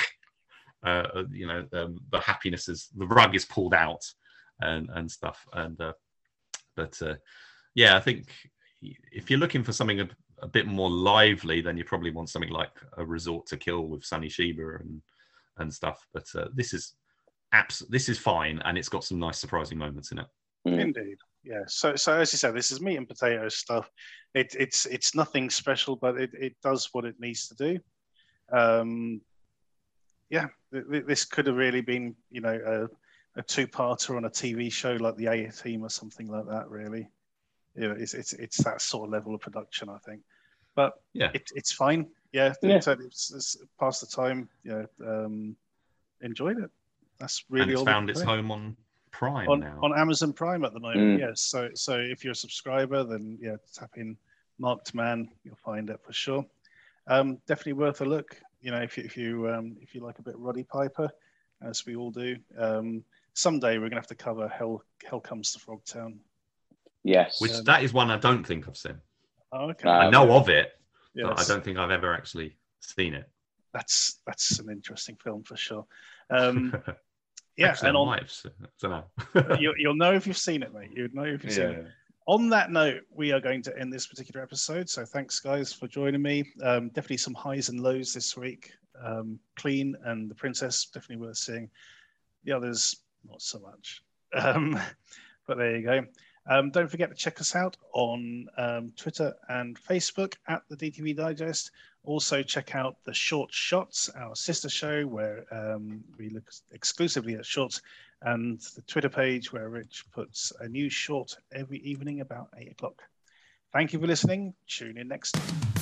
uh, you know um, the happiness is the rug is pulled out and and stuff and uh, but uh, yeah i think if you're looking for something a, a bit more lively then you probably want something like a resort to kill with Sonny Chiba and and stuff but uh, this is abs- this is fine and it's got some nice surprising moments in it Mm. Indeed. Yeah. So, so as you said, this is meat and potatoes stuff. It, it's it's nothing special, but it, it does what it needs to do. Um, yeah, th- th- this could have really been, you know, a, a two-parter on a TV show like the A Team or something like that. Really, you know, it's it's it's that sort of level of production, I think. But Yeah. it, it's fine. Yeah, Yeah. It's, it's, it's past the time. Yeah, um, enjoyed it. That's really and it's all found its say home on prime on, now on Amazon Prime at the moment. Mm. Yes. So so if you're a subscriber, then yeah, tap in Marked Man. You'll find it for sure. Um, definitely worth a look. You know, if you if you um, if you like a bit of Roddy Piper, as we all do. Um, someday we're gonna have to cover Hell Hell Comes to Frogtown. Yes. which Um, that is one i don't think i've seen Oh, okay. I know of it yeah, but i don't think i've ever actually seen it that's that's an interesting film for sure. Um, yeah, Actually, and on, might have seen. I don't know. you, you'll know if you've seen it, mate. You'll know if you've seen it. on that note, we are going to end this particular episode. So thanks, guys, for joining me. Um, definitely some highs and lows this week. Um, Clean and The Princess, definitely worth seeing. The others, not so much. Um, but there you go. Um, don't forget to check us out on um, Twitter and Facebook at the DTV Digest. Also, check out the Short Shots, our sister show, where um, we look exclusively at shorts, and the Twitter page where Rich puts a new short every evening about eight o'clock. Thank you for listening. Tune in next time.